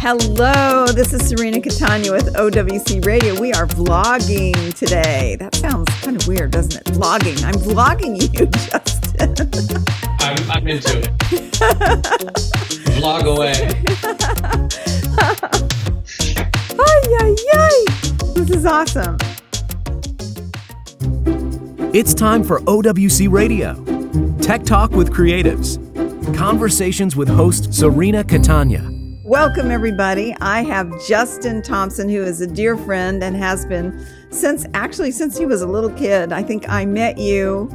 Hello, this is Serena Catania with OWC Radio. We are vlogging today. That sounds kind of weird, doesn't it? Vlogging. I'm vlogging you, Justin. I'm, I'm into it. Vlog away. ay, ay, ay. This is awesome. It's time for OWC Radio. Tech Talk with Creatives. Conversations with host Serena Catania. Welcome, everybody. I have Justin Thompson, who is a dear friend and has been since actually since he was a little kid. I think I met you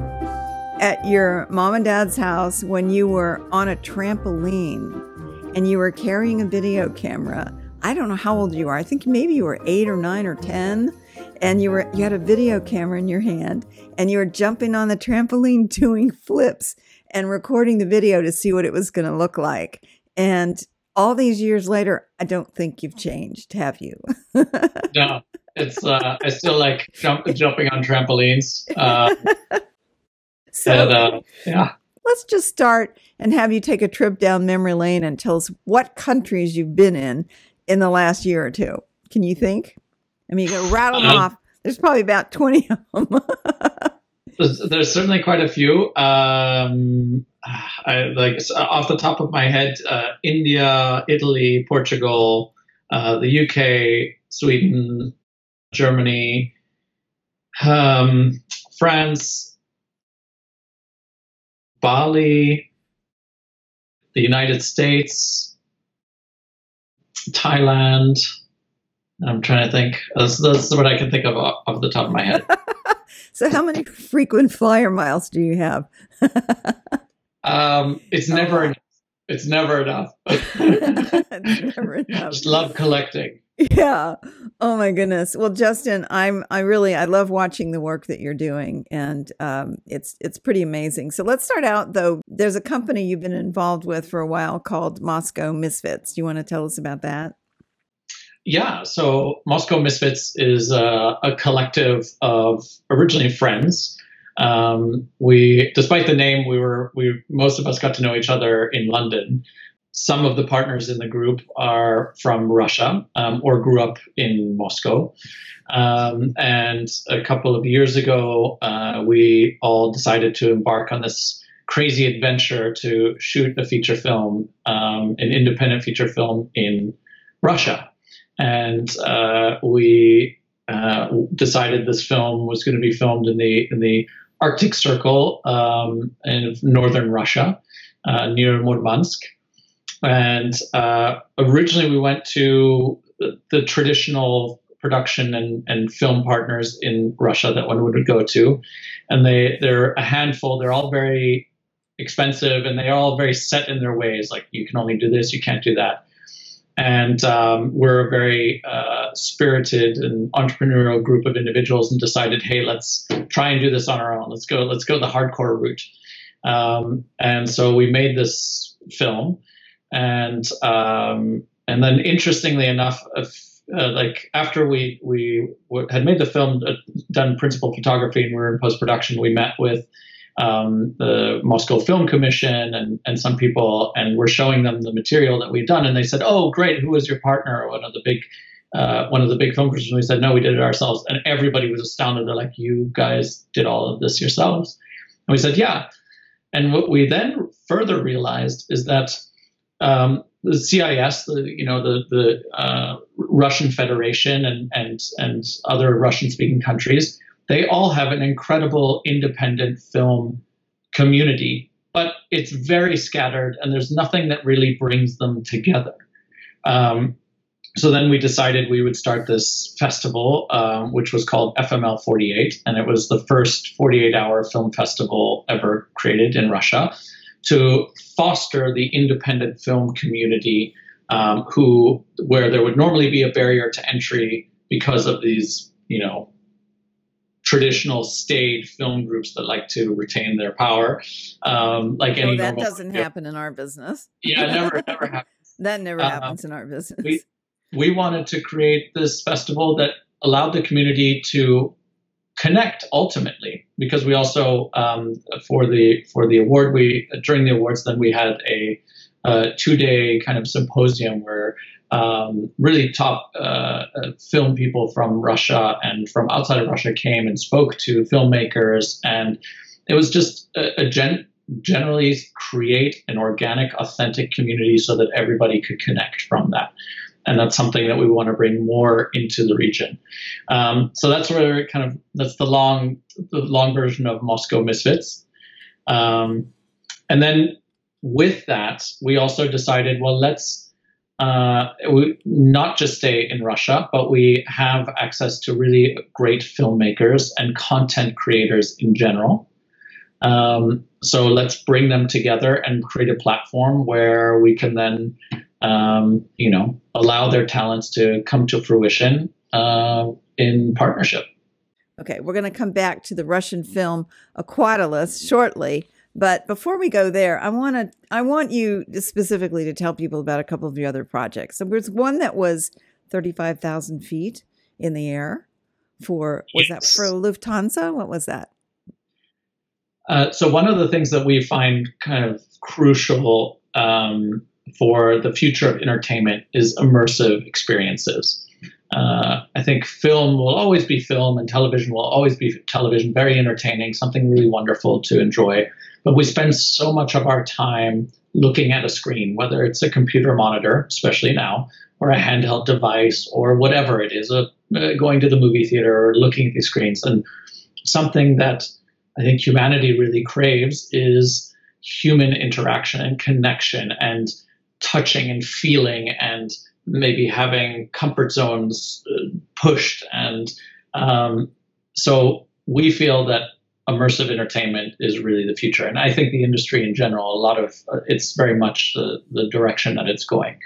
at your mom and dad's house when you were on a trampoline and you were carrying a video camera. I don't know how old you are. I think maybe you were eight or nine or 10 and you were you had a video camera in your hand and you were jumping on the trampoline doing flips and recording the video to see what it was going to look like. And all these years later, I don't think you've changed, have you? no, it's uh, I still like jump, jumping on trampolines. Uh, so, and, uh, yeah. Let's just start and have you take a trip down memory lane and tell us what countries you've been in in the last year or two. Can you think? I mean, you can rattle them um, off. There's probably about 20 of them. there's, certainly quite a few. Um, I, like off the top of my head, uh, India, Italy, Portugal, uh, the UK, Sweden, Germany, um, France, Bali, the United States, Thailand. I'm trying to think. That's, that's what I can think of off the top of my head. so, how many frequent flyer miles do you have? Um, it's oh. never enough. It's never enough. it's never enough. Just love collecting. Yeah. Oh my goodness. Well, Justin, I'm I really I love watching the work that you're doing, and um, it's it's pretty amazing. So let's start out though. There's a company you've been involved with for a while called Moscow Misfits. Do you want to tell us about that? Yeah. So Moscow Misfits is a, a collective of originally friends um, we, despite the name, we were we most of us got to know each other in London. Some of the partners in the group are from Russia um, or grew up in Moscow. Um, and a couple of years ago, uh, we all decided to embark on this crazy adventure to shoot a feature film, um, an independent feature film in Russia. And uh, we uh, decided this film was going to be filmed in the in the Arctic Circle um, in northern Russia, uh, near Murmansk. And uh, originally, we went to the, the traditional production and, and film partners in Russia that one would go to, and they they're a handful. They're all very expensive, and they're all very set in their ways. Like you can only do this, you can't do that and um, we're a very uh, spirited and entrepreneurial group of individuals and decided hey let's try and do this on our own. Let's go let's go the hardcore route. Um, and so we made this film. And um, and then interestingly enough uh, like after we we had made the film uh, done principal photography and we were in post production we met with um, the Moscow Film Commission and, and some people, and we're showing them the material that we've done, and they said, "Oh, great! Who was your partner?" One of the big uh, one of the big film. And we said, "No, we did it ourselves," and everybody was astounded. They're like, "You guys did all of this yourselves?" And we said, "Yeah." And what we then further realized is that um, the CIS, the you know the the uh, Russian Federation and and and other Russian speaking countries they all have an incredible independent film community, but it's very scattered and there's nothing that really brings them together. Um, so then we decided we would start this festival, um, which was called FML 48, and it was the first 48 hour film festival ever created in Russia to foster the independent film community um, who where there would normally be a barrier to entry because of these you know traditional stage film groups that like to retain their power. Um, like any that doesn't happen in our business. Yeah, never, never happens. that never um, happens in our business. We, we wanted to create this festival that allowed the community to connect ultimately because we also um, for the for the award we during the awards then we had a, a two day kind of symposium where um, really top uh, film people from Russia and from outside of Russia came and spoke to filmmakers, and it was just a, a gen- generally create an organic, authentic community so that everybody could connect from that. And that's something that we want to bring more into the region. Um, so that's where kind of that's the long the long version of Moscow Misfits. Um, and then with that, we also decided, well, let's uh, we, not just stay in Russia, but we have access to really great filmmakers and content creators in general. Um, so let's bring them together and create a platform where we can then, um, you know, allow their talents to come to fruition uh, in partnership. Okay, we're going to come back to the Russian film Aquatilus shortly. But before we go there, I want to I want you specifically to tell people about a couple of your other projects. So there's one that was 35,000 feet in the air for was yes. that for Lufthansa? What was that? Uh, so one of the things that we find kind of crucial um, for the future of entertainment is immersive experiences. Uh, I think film will always be film and television will always be television, very entertaining, something really wonderful to enjoy. But we spend so much of our time looking at a screen, whether it's a computer monitor, especially now, or a handheld device, or whatever it is, uh, going to the movie theater or looking at these screens. And something that I think humanity really craves is human interaction and connection and touching and feeling and maybe having comfort zones uh, pushed. And um, so we feel that immersive entertainment is really the future. And I think the industry in general, a lot of uh, it's very much the, the direction that it's going.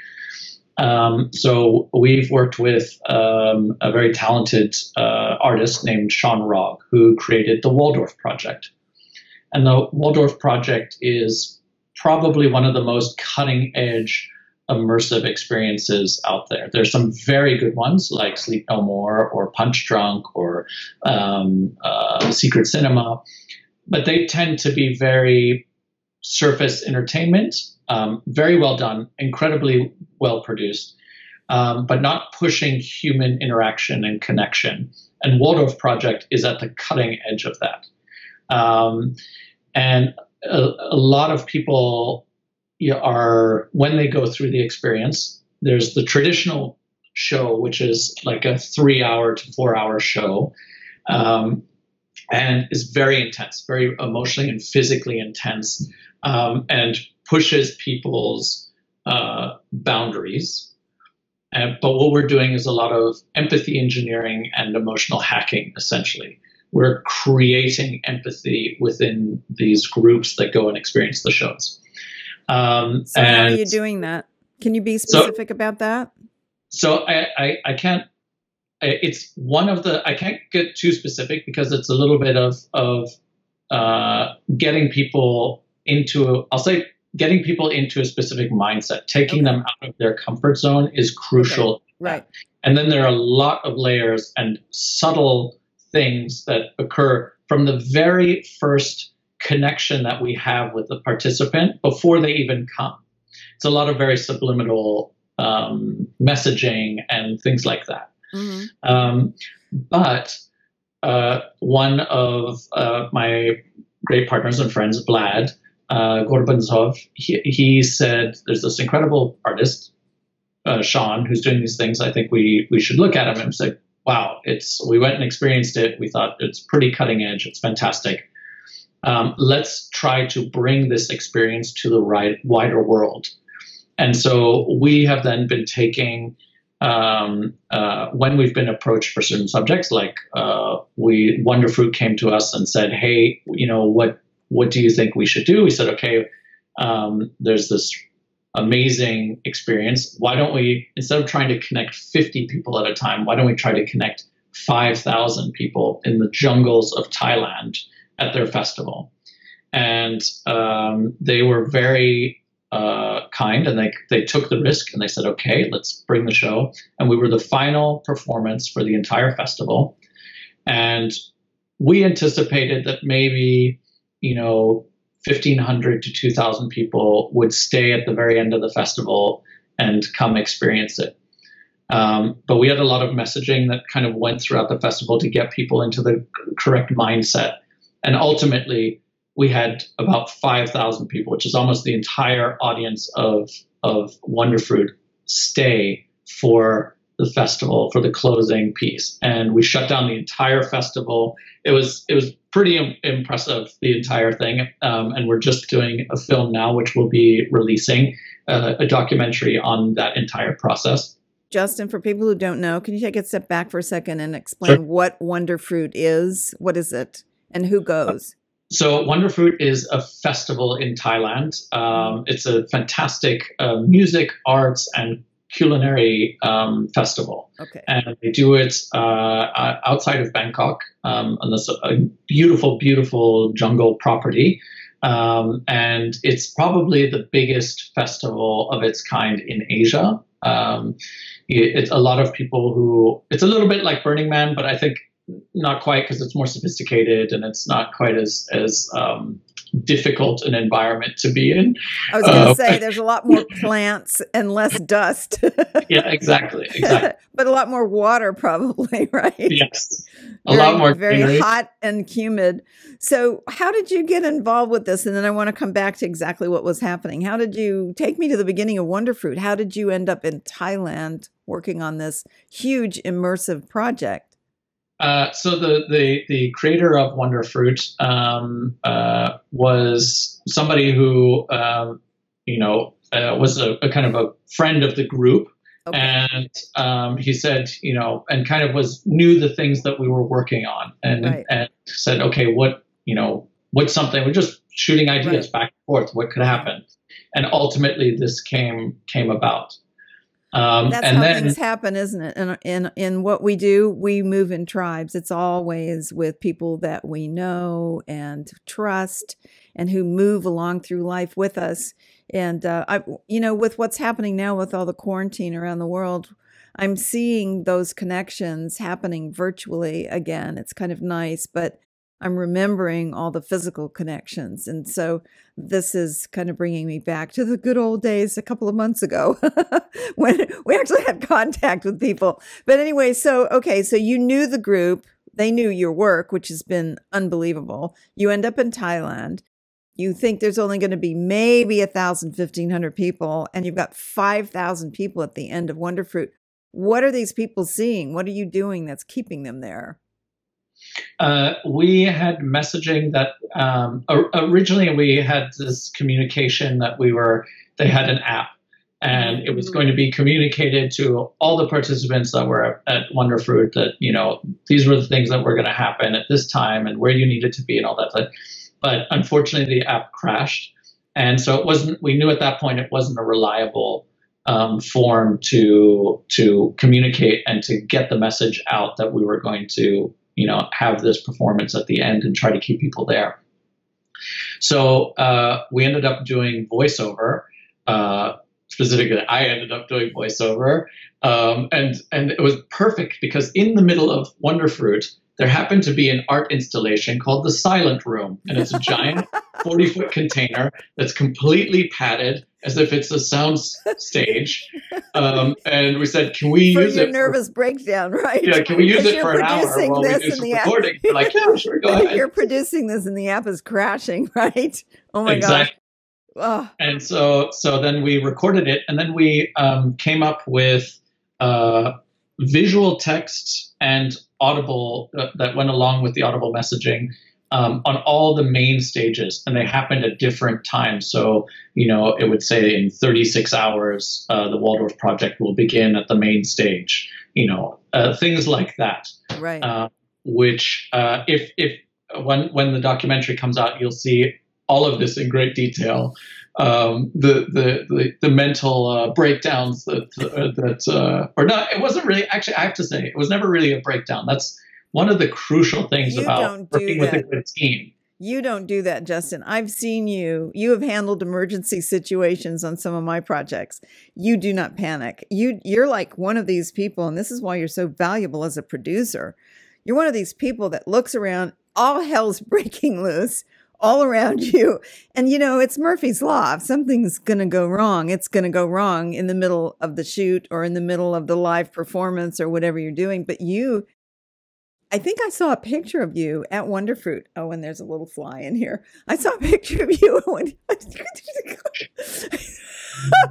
Um, so we've worked with um, a very talented uh, artist named Sean Rogg, who created the Waldorf Project. And the Waldorf Project is probably one of the most cutting edge immersive experiences out there. There's some very good ones like Sleep No More or Punchdrunk or um, uh, Secret Cinema, but they tend to be very surface entertainment um, very well done, incredibly well produced, um, but not pushing human interaction and connection. And Waldorf Project is at the cutting edge of that. Um, and a, a, lot of people are, when they go through the experience, there's the traditional show, which is like a three hour to four hour show. Um, and is very intense, very emotionally and physically intense, um, and pushes people's uh, boundaries. But what we're doing is a lot of empathy engineering and emotional hacking, essentially. We're creating empathy within these groups that go and experience the shows. Um, so and how are you doing that? Can you be specific so, about that? So I, I, I can't it's one of the I can't get too specific because it's a little bit of of uh, getting people into I'll say getting people into a specific mindset, taking okay. them out of their comfort zone is crucial. Okay. Right. And then there are a lot of layers and subtle things that occur from the very first connection that we have with the participant before they even come. It's a lot of very subliminal um, messaging and things like that. Mm-hmm. Um, but uh, one of uh, my great partners and friends, Vlad uh, Gorbantsov, he, he, said, "There's this incredible artist, uh, Sean, who's doing these things. I think we we should look at him and say, wow, it's we went and experienced it. We thought it's pretty cutting edge. It's fantastic. Um, let's try to bring this experience to the right wider world." And so we have then been taking um, uh, when we've been approached for certain subjects, like uh, we Wonderfruit came to us and said, "Hey, you know what? What do you think we should do?" We said, "Okay, um, there's this amazing experience. Why don't we instead of trying to connect 50 people at a time, why don't we try to connect 5,000 people in the jungles of Thailand at their festival?" And um, they were very uh, kind and they, they took the risk and they said, okay, let's bring the show. And we were the final performance for the entire festival. And we anticipated that maybe, you know, 1,500 to 2,000 people would stay at the very end of the festival and come experience it. Um, but we had a lot of messaging that kind of went throughout the festival to get people into the correct mindset. And ultimately, we had about 5,000 people, which is almost the entire audience of, of Wonderfruit, stay for the festival for the closing piece. And we shut down the entire festival. It was it was pretty Im- impressive the entire thing. Um, and we're just doing a film now, which we'll be releasing uh, a documentary on that entire process. Justin, for people who don't know, can you take a step back for a second and explain sure. what Wonderfruit is? What is it, and who goes? So, Wonderfruit is a festival in Thailand. Um, it's a fantastic uh, music, arts, and culinary um, festival. Okay. And they do it uh, outside of Bangkok um, on this uh, beautiful, beautiful jungle property. Um, and it's probably the biggest festival of its kind in Asia. Um, it's a lot of people who it's a little bit like Burning Man, but I think not quite because it's more sophisticated and it's not quite as as um, difficult an environment to be in. I was going to uh, say there's a lot more plants and less dust. yeah, exactly, exactly. but a lot more water, probably, right? Yes, a very, lot more very hot and humid. So, how did you get involved with this? And then I want to come back to exactly what was happening. How did you take me to the beginning of Wonderfruit? How did you end up in Thailand working on this huge immersive project? Uh, so the, the the creator of Wonderfruit um, uh, was somebody who um, you know uh, was a, a, kind of a friend of the group, okay. and um, he said you know and kind of was knew the things that we were working on, and right. and said okay what you know what's something we're just shooting ideas right. back and forth what could happen, and ultimately this came came about. Um, That's how then, things happen, isn't it? In, in in what we do, we move in tribes. It's always with people that we know and trust, and who move along through life with us. And uh, I, you know, with what's happening now with all the quarantine around the world, I'm seeing those connections happening virtually again. It's kind of nice, but I'm remembering all the physical connections. And so this is kind of bringing me back to the good old days a couple of months ago when we actually had contact with people. But anyway, so, okay, so you knew the group, they knew your work, which has been unbelievable. You end up in Thailand. You think there's only going to be maybe a thousand, fifteen hundred people, and you've got five thousand people at the end of Wonderfruit. What are these people seeing? What are you doing that's keeping them there? Uh, we had messaging that um, originally we had this communication that we were they had an app and it was going to be communicated to all the participants that were at, Wonderfruit that you know these were the things that were going to happen at this time and where you needed to be and all that. But unfortunately, the app crashed, and so it wasn't. We knew at that point it wasn't a reliable um, form to to communicate and to get the message out that we were going to you know, have this performance at the end and try to keep people there. So uh, we ended up doing voiceover. Uh, specifically, I ended up doing voiceover, um, and and it was perfect because in the middle of Wonderfruit, there happened to be an art installation called the Silent Room, and it's a giant 40 foot container that's completely padded as if it's a sound stage. Um, and we said, can we for use your it? nervous for, breakdown, right? Yeah, can we use it for an hour while we do some recording? App. like, yeah, sure, go ahead. You're producing this and the app is crashing, right? Oh my God. exactly. gosh. And so, so then we recorded it, and then we um, came up with uh, visual text and audible uh, that went along with the audible messaging um, on all the main stages, and they happened at different times. So, you know, it would say in 36 hours, uh, the Waldorf project will begin at the main stage. You know, uh, things like that. Right. Uh, which, uh, if if when when the documentary comes out, you'll see all of this in great detail. Um, the, the, the the mental uh, breakdowns that uh, that or not. It wasn't really actually. I have to say, it was never really a breakdown. That's one of the crucial things you about working with a good team. You don't do that, Justin. I've seen you. You have handled emergency situations on some of my projects. You do not panic. You you're like one of these people and this is why you're so valuable as a producer. You're one of these people that looks around, all hell's breaking loose. all around you. And you know, it's Murphy's Law. If something's going to go wrong, it's going to go wrong in the middle of the shoot or in the middle of the live performance or whatever you're doing. But you, I think I saw a picture of you at Wonderfruit. Oh, and there's a little fly in here. I saw a picture of you.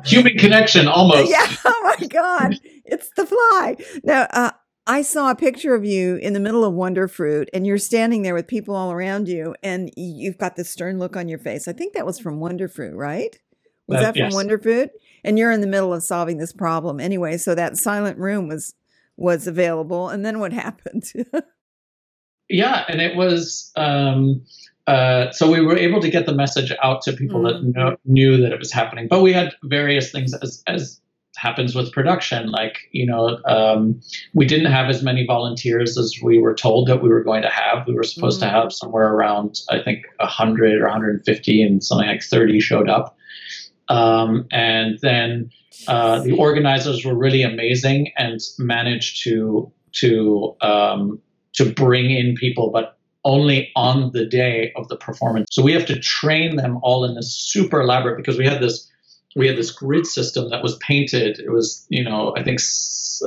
Human connection, almost. Yeah. Oh my God. It's the fly. Now, uh, I saw a picture of you in the middle of Wonderfruit, and you're standing there with people all around you, and you've got this stern look on your face. I think that was from Wonderfruit, right? Was uh, that from yes. Wonderfruit? And you're in the middle of solving this problem anyway. So that silent room was was available, and then what happened? yeah, and it was. Um, uh, so we were able to get the message out to people mm-hmm. that know, knew that it was happening, but we had various things as as happens with production. Like, you know, um, we didn't have as many volunteers as we were told that we were going to have. We were supposed mm-hmm. to have somewhere around, I think, 100 or 150, and something like 30 showed up. Um, and then uh, the organizers were really amazing and managed to to um, to bring in people, but only on the day of the performance. So we have to train them all in this super elaborate because we had this we had this grid system that was painted. It was, you know, I think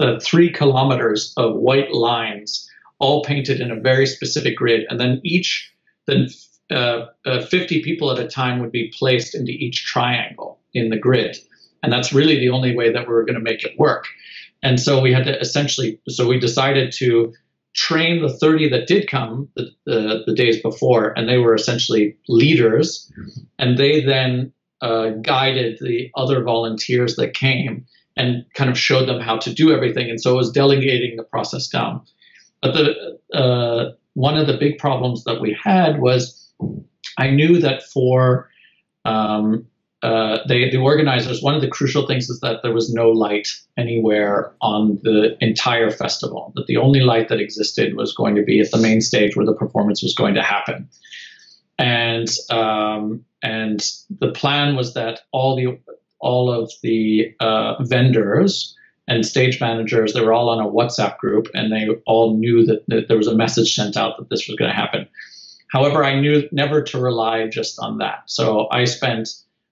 uh, three kilometers of white lines, all painted in a very specific grid, and then each, then uh, uh, 50 people at a time would be placed into each triangle in the grid, and that's really the only way that we were going to make it work. And so we had to essentially, so we decided to train the 30 that did come the, the, the days before, and they were essentially leaders, and they then uh, guided the other volunteers that came and kind of showed them how to do everything. And so it was delegating the process down. But the uh, one of the big problems that we had was I knew that for um, uh, they, the organizers, one of the crucial things is that there was no light anywhere on the entire festival. That the only light that existed was going to be at the main stage where the performance was going to happen and um, and the plan was that all the all of the uh, vendors and stage managers they were all on a WhatsApp group and they all knew that, that there was a message sent out that this was going to happen. However, I knew never to rely just on that, so I spent.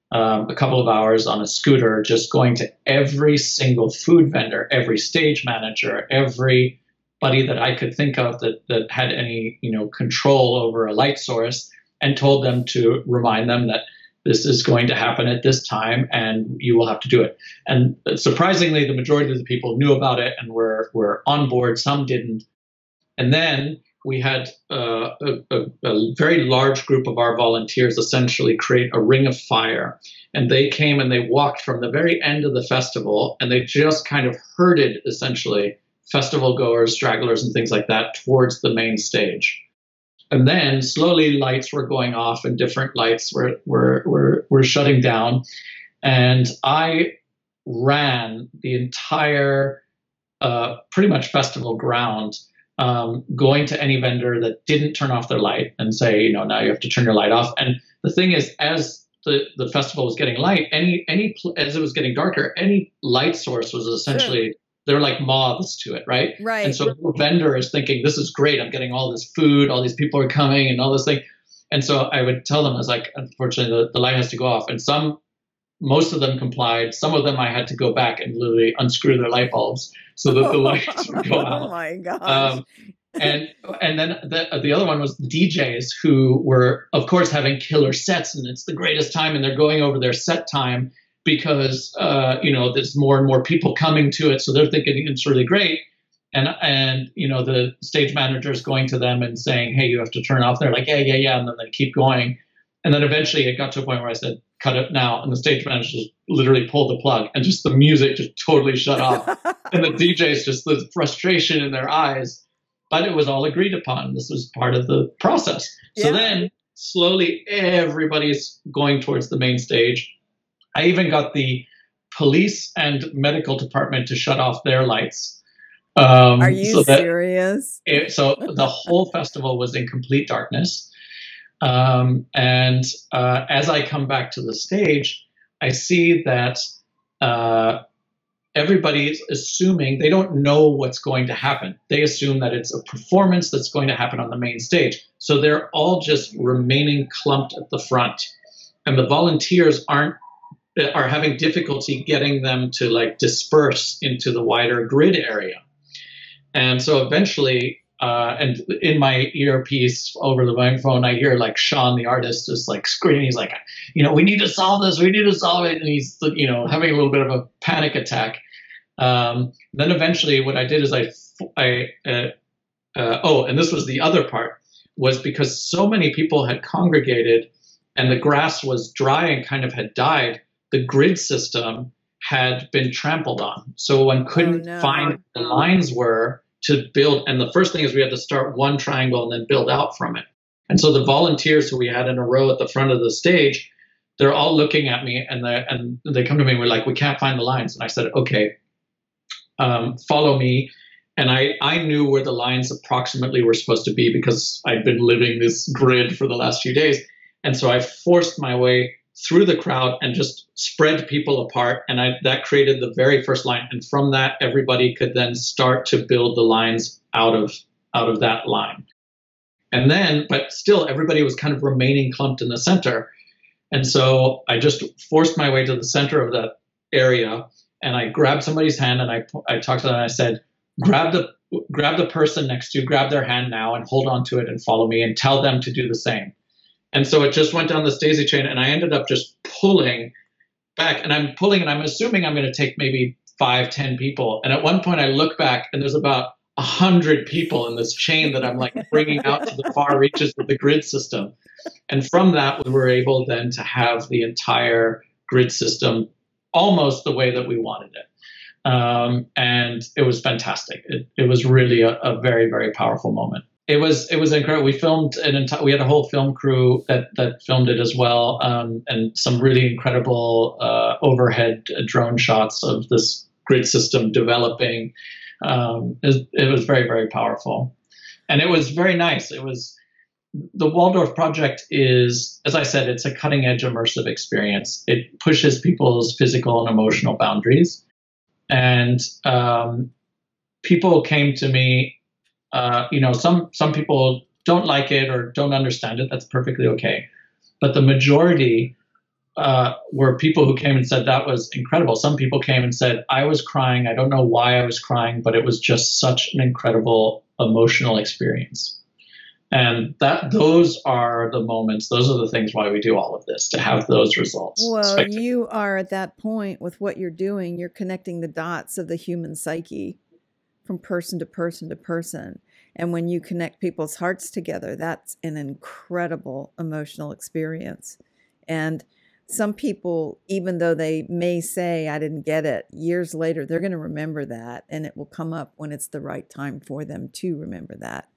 Um, a couple of hours on a scooter, just going to every single food vendor, every stage manager, everybody that I could think of that that had any you know control over a light source, and told them to remind them that this is going to happen at this time and you will have to do it. And surprisingly, the majority of the people knew about it and were, were on board, some didn't. And then we had uh, a, a, a, very large group of our volunteers essentially create a ring of fire. And they came and they walked from the very end of the festival and they just kind of herded essentially festival goers, stragglers, and things like that towards the main stage. And then slowly lights were going off and different lights were, were, were, were shutting down. And I ran the entire, uh, pretty much festival ground, um, going to any vendor that didn't turn off their light and say, you know, now you have to turn your light off. And the thing is, as the, the festival was getting light, any any as it was getting darker, any light source was essentially sure they're like moths to it, right? Right. And so the vendor is thinking, this is great. I'm getting all this food, all these people are coming, and all this thing. And so I would tell them, I was like, unfortunately, the, the light has to go off. And some, most of them complied. Some of them I had to go back and literally unscrew their light bulbs so that the lights would go out. Oh my gosh. Um, and and then the the other one was the DJs who were of course having killer sets and it's the greatest time and they're going over their set time because uh, you know there's more and more people coming to it, so they're thinking it's really great. And and you know the stage manager is going to them and saying, "Hey, you have to turn off." They're like, "Yeah, yeah, yeah," and then they keep going. And then eventually it got to a point where I said, "Cut it now," and the stage manager literally pulled the plug, and just the music just totally shut off, and the DJs just the frustration in their eyes. But it was all agreed upon. This was part of the process. Yeah. So then slowly everybody's going towards the main stage I even got the police and medical department to shut off their lights. Um, Are you so serious? It, so the whole festival was in complete darkness. Um, and uh, as I come back to the stage, I see that uh, everybody's assuming they don't know what's going to happen. They assume that it's a performance that's going to happen on the main stage. So they're all just remaining clumped at the front. And the volunteers aren't are having difficulty getting them to like disperse into the wider grid area. And so eventually, uh, and in my earpiece over the microphone, I hear like Sean, the artist, just like screaming. He's like, you know, we need to solve this. We need to solve it. And he's, you know, having a little bit of a panic attack. Um, then eventually, what I did is I, I, uh, uh, oh, and this was the other part, was because so many people had congregated, and the grass was dry and kind of had died. The grid system had been trampled on, so one couldn't oh, no. find the lines were to build. And the first thing is we had to start one triangle and then build out from it. And so the volunteers who we had in a row at the front of the stage, they're all looking at me and they and they come to me and we're like, we can't find the lines. And I said, okay, um, follow me. And I, I knew where the lines approximately were supposed to be because I'd been living this grid for the last few days. And so I forced my way through the crowd and just spread people apart. And I, that created the very first line. And from that, everybody could then start to build the lines out of, out of that line. And then, but still, everybody was kind of remaining clumped in the center. And so I just forced my way to the center of that area and I grabbed somebody's hand and I, I talked to them and I said, grab the grab the person next to you, grab their hand now and hold on to it and follow me and tell them to do the same. And so it just went down this daisy chain and I ended up just pulling back and I'm pulling and I'm assuming I'm going to take maybe five, ten people. And at one point I look back and there's about a hundred people in this chain that I'm like bringing out to the far reaches of the grid system. And from that, we were able then to have the entire grid system almost the way that we wanted it. Um, and it was fantastic. It, it was really a, a, very, very powerful moment. It was it was incredible. We filmed an entire. We had a whole film crew that that filmed it as well, um, and some really incredible uh, overhead drone shots of this grid system developing. Um, it, it was very, very powerful, and it was very nice. It was the Waldorf project is, as I said, it's a cutting edge immersive experience. It pushes people's physical and emotional boundaries. And um, people came to me, uh, you know, some, some people don't like it or don't understand it. That's perfectly okay. But the majority uh, were people who came and said that was incredible. Some people came and said, I was crying. I don't know why I was crying, but it was just such an incredible emotional experience and that those are the moments those are the things why we do all of this to have those results well you are at that point with what you're doing you're connecting the dots of the human psyche from person to person to person. And when you connect people's hearts together that's an incredible emotional experience. And some people even though they may say i didn't get it years later they're going to remember that and it will come up when it's the right time for them to remember that.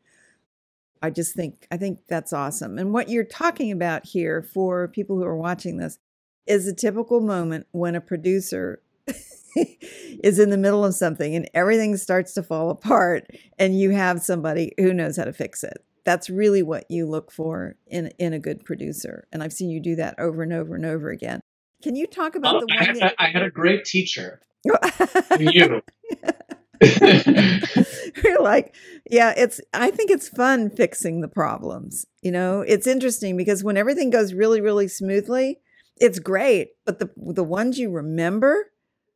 I just think I think that's awesome. And what you're talking about here for people who are watching this is a typical moment when a producer is in the middle of something and everything starts to fall apart and you have somebody who knows how to fix it. That's really what you look for in in a good producer. And I've seen you do that over and over and over again. Can you talk about the oh, one I, that- I had a great teacher. you. You're like, yeah, it's, I think it's fun fixing the problems. You know, it's interesting because when everything goes really, really smoothly, it's great. But the, the ones you remember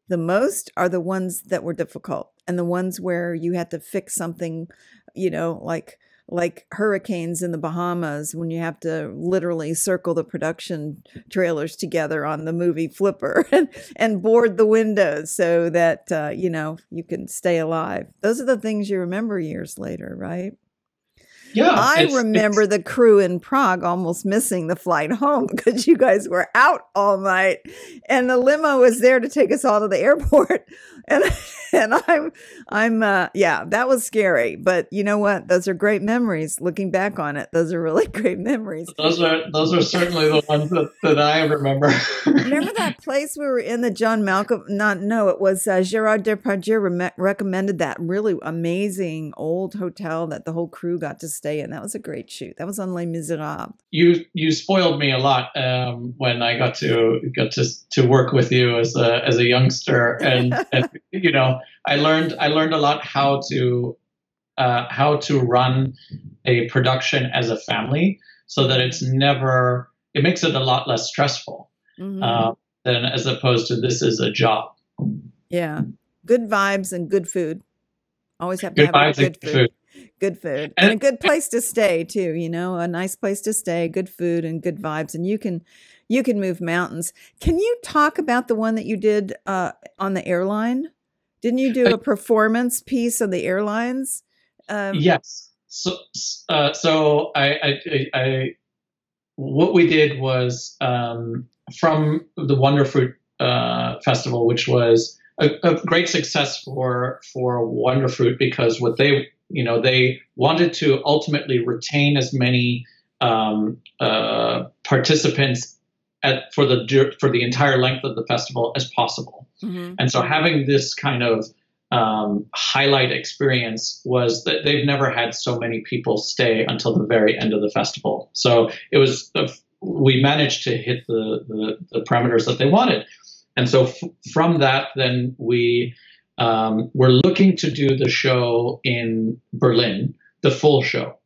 the most are the ones that were difficult and the ones where you had to fix something, you know, like, like hurricanes in the Bahamas when you have to literally circle the production trailers together on the movie Flipper and, and board the windows so that, uh, you know, you can stay alive. Those are the things you remember years later, right? Yeah, I it's, remember it's, the crew in Prague almost missing the flight home because you guys were out all night, and the limo was there to take us all to the airport. And and I'm I'm uh, yeah, that was scary. But you know what? Those are great memories. Looking back on it, those are really great memories. Those are those are certainly the ones that, that I remember. remember that place we were in the John Malcolm? Not no, it was uh, Gerard Depardieu re- recommended that really amazing old hotel that the whole crew got to stay in. That was a great shoot. That was on Les Miserables. You you spoiled me a lot um, when I got to got to to work with you as a as a youngster, and, and you know I learned I learned a lot how to uh, how to run a production as a family so that it's never it makes it a lot less stressful mm-hmm. uh, than as opposed to this is a job. Yeah, good vibes and good food. Always have to good have good food. food. Good food and, a good place to stay too. You know, a nice place to stay, good food and good vibes, and you can you can move mountains. Can you talk about the one that you did uh, on the airline? Didn't you do a performance piece on the airlines? Um, yes. So, uh, so I, I, I, what we did was um, from the Wonderfruit uh, Festival, which was a, a, great success for for Wonderfruit because what they, you know, they wanted to ultimately retain as many um, uh, participants at, for the for the entire length of the festival as possible. Mm-hmm. And so having this kind of um, highlight experience was that they've never had so many people stay until the very end of the festival. So it was we managed to hit the, the, the parameters that they wanted. And so f- from that, then we um, were looking to do the show in Berlin, the full show.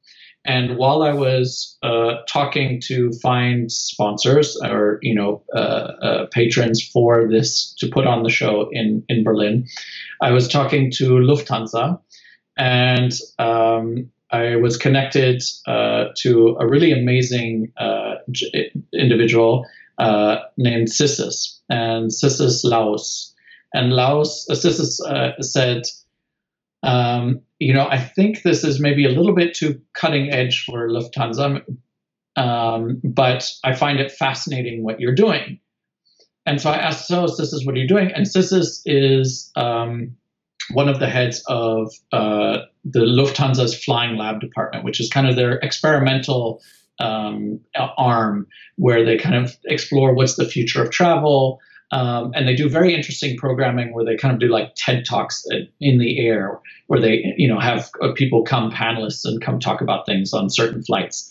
And while I was uh, talking to find sponsors or you know uh, uh, patrons for this to put on the show in in Berlin, I was talking to Lufthansa, and um, I was connected uh, to a really amazing uh, individual uh, named Sissis and Sissis Laus. And Laos, Laus, Sissis said, um, you know, I think this is maybe a little bit too cutting edge for Lufthansa, um, but I find it fascinating what you're doing. And so I asked, so what are you doing? And Sissis is um, one of the heads of uh, the Lufthansa's flying lab department, which is kind of their experimental um, arm where they kind of explore what's the future of travel, um, and they do very interesting programming where they kind of do like TED talks in the air, where they you know have uh, people come panelists and come talk about things on certain flights.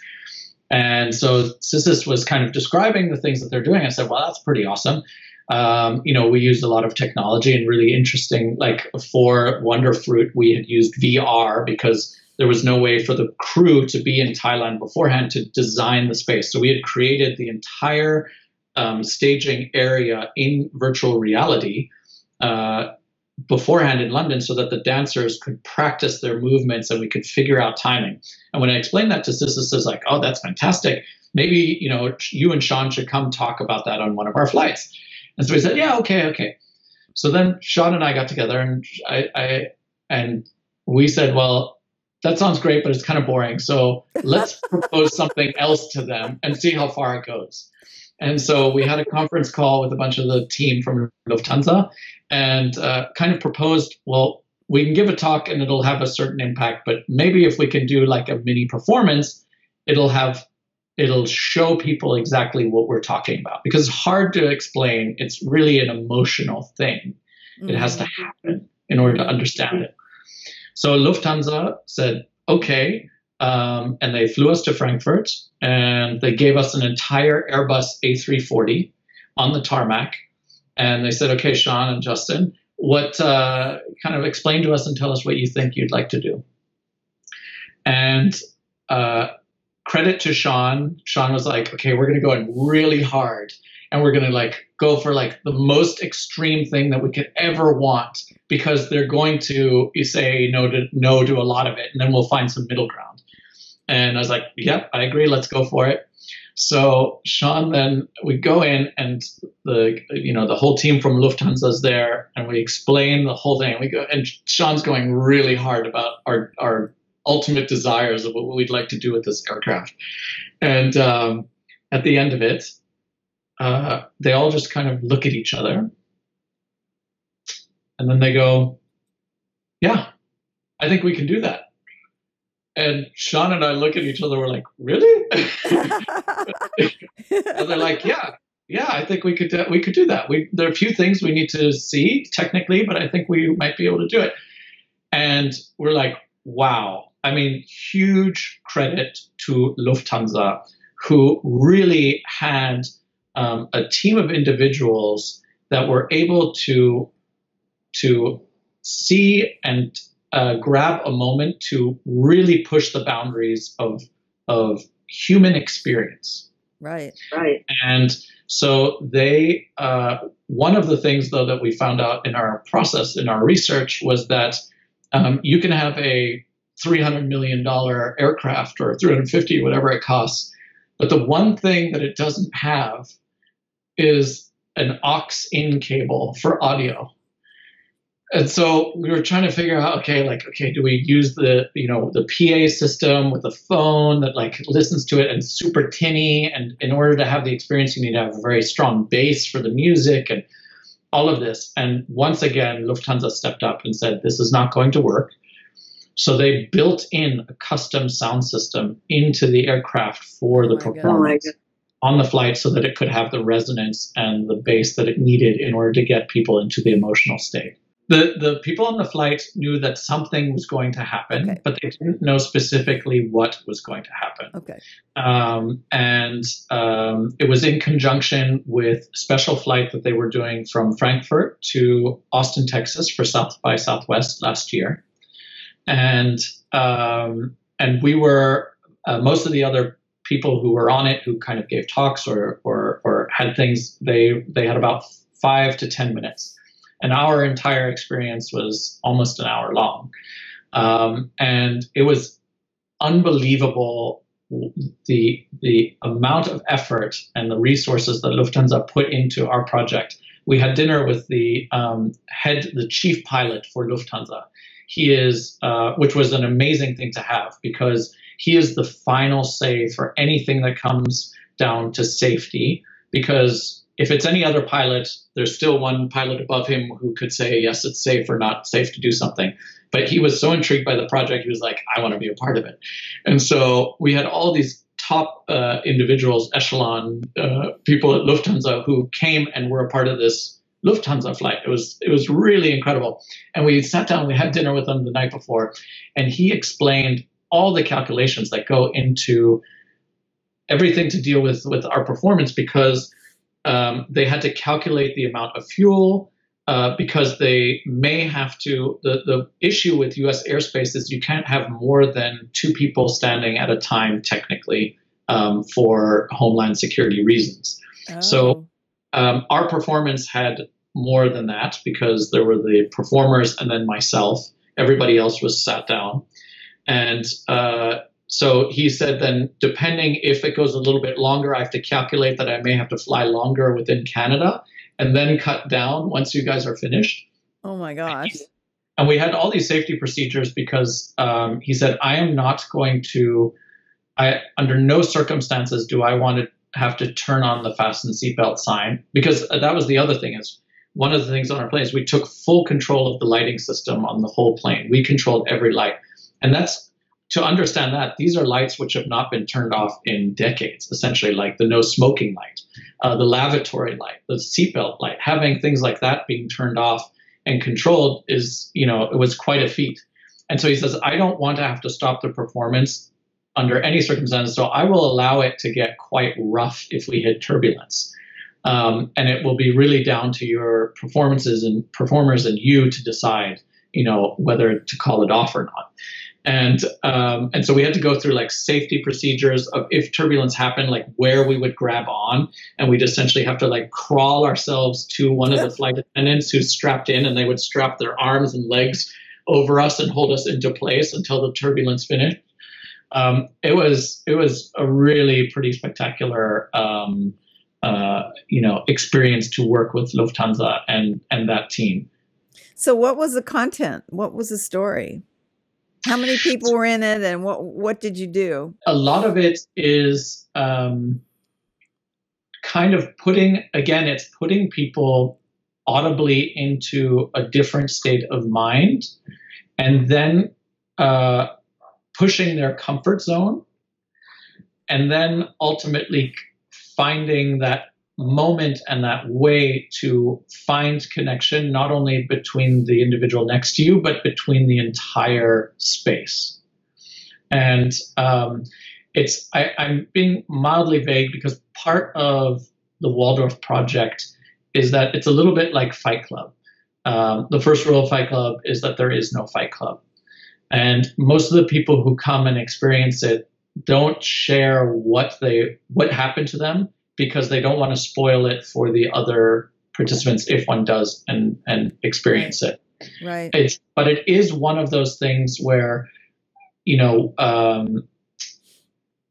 And so Sissis was kind of describing the things that they're doing. I said, well, that's pretty awesome. Um, you know, we used a lot of technology and really interesting. Like for Wonderfruit, we had used VR because there was no way for the crew to be in Thailand beforehand to design the space. So we had created the entire um, staging area in virtual reality uh, beforehand in London so that the dancers could practice their movements and we could figure out timing. And when I explained that to says like, oh, that's fantastic. Maybe, you know, you and Sean should come talk about that on one of our flights. And so he said, yeah, okay, okay. So then Sean and I got together and I, I and we said, well, that sounds great, but it's kind of boring. So let's propose something else to them and see how far it goes. And so we had a conference call with a bunch of the team from Lufthansa and uh, kind of proposed, well, we can give a talk and it'll have a certain impact, but maybe if we can do like a mini performance, it'll have it'll show people exactly what we're talking about because it's hard to explain. It's really an emotional thing. Mm-hmm. It has to mm-hmm. happen in order to understand it. So Lufthansa said, okay, um, and they flew us to Frankfurt and they gave us an entire Airbus A340 on the tarmac. And they said, okay, Sean and Justin, what uh, kind of explain to us and tell us what you think you'd like to do. And uh, credit to Sean. Sean was like, okay, we're going to go in really hard and we're going to like go for like the most extreme thing that we could ever want because they're going to you say no to no to a lot of it and then we'll find some middle ground and I was like, yep, I agree. Let's go for it. So Sean, then we go in and the you know the whole team from Lufthansa is there, and we explain the whole thing. We go and Sean's going really hard about our our ultimate desires of what we'd like to do with this aircraft. And um, at the end of it, uh, they all just kind of look at each other, and then they go, "Yeah, I think we can do that." And Sean and I look at each other. We're like, really? and they're like, yeah, yeah. I think we could do, we could do that. We there are a few things we need to see technically, but I think we might be able to do it. And we're like, wow. I mean, huge credit to Lufthansa, who really had um, a team of individuals that were able to to see and uh, grab a moment to really push the boundaries of of human experience. Right. Right. And so they, uh, one of the things though that we found out in our process in our research was that um, you can have a 300 million dollar aircraft or 350 whatever it costs, but the one thing that it doesn't have is an aux in cable for audio and so we were trying to figure out okay like okay do we use the you know the pa system with the phone that like listens to it and super tinny? And in order to have the experience you need to have a very strong bass for the music and all of this. And once again lufthansa stepped up and said this is not going to work. So they built in a custom sound system into the aircraft for the Oh my oh performance on the flight so that it could have the resonance and the bass that it needed in order to get people into the emotional state the the people on the flight knew that something was going to happen, Okay. but they didn't know specifically what was going to happen. Okay. Um, and um, it was in conjunction with special flight that they were doing from Frankfurt to Austin, Texas, for South by Southwest last year, and um, and we were uh, most of the other people who were on it who kind of gave talks or or, or had things they they had about five to ten minutes and our entire experience was almost an hour long. Um, and it was unbelievable the the amount of effort and the resources that Lufthansa put into our project. We had dinner with the um, head, the chief pilot for Lufthansa. He is, uh, which was an amazing thing to have because he is the final say for anything that comes down to safety. Because if it's any other pilot, there's still one pilot above him who could say, yes, it's safe or not safe to do something. But he was so intrigued by the project, he was like, I want to be a part of it. And so we had all these top uh, individuals, echelon uh, people at Lufthansa who came and were a part of this Lufthansa flight. It was it was really incredible. And we sat down, we had dinner with him the night before, and he explained all the calculations that go into everything to deal with with our performance because um, they had to calculate the amount of fuel uh, because they may have to. The, the issue with US airspace is you can't have more than two people standing at a time, technically, um, for homeland security reasons. Oh. So um, our performance had more than that because there were the performers and then myself. Everybody else was sat down. And uh, so he said, then depending if it goes a little bit longer, I have to calculate that I may have to fly longer within Canada and then cut down once you guys are finished. oh my gosh. And we had all these safety procedures because um, he said, I am not going to, I under no circumstances do I want to have to turn on the fasten seatbelt sign because that was the other thing is one of the things on our plane is we took full control of the lighting system on the whole plane. We controlled every light. And that's to understand that these are lights which have not been turned off in decades, essentially, like the no smoking light, uh, the lavatory light, the seatbelt light, having things like that being turned off and controlled is, you know, it was quite a feat. And so he says, I don't want to have to stop the performance under any circumstances, so I will allow it to get quite rough if we hit turbulence. Um, and it will be really down to your performances and performers and you to decide, you know, whether to call it off or not and um, and so we had to go through like safety procedures of if turbulence happened, like where we would grab on, and we'd essentially have to like crawl ourselves to one of the flight attendants who's strapped in, and they would strap their arms and legs over us and hold us into place until the turbulence finished. Um, it was it was a really pretty spectacular um, uh, you know experience to work with Lufthansa and and that team. So what was the content? What was the story? How many people were in it and what what did you do? a lot of it is um, kind of putting again it's putting people audibly into a different state of mind and then uh, pushing their comfort zone and then ultimately finding that moment and that way to find connection not only between the individual next to you but between the entire space and um, it's I, I'm being mildly vague because part of the Waldorf project is that it's a little bit like Fight Club. Um, the first rule of Fight Club is that there is no Fight Club. And most of the people who come and experience it don't share what they what happened to them because they don't want to spoil it for the other participants if one does and and experience right. it. Right. It's but it is one of those things where you know um,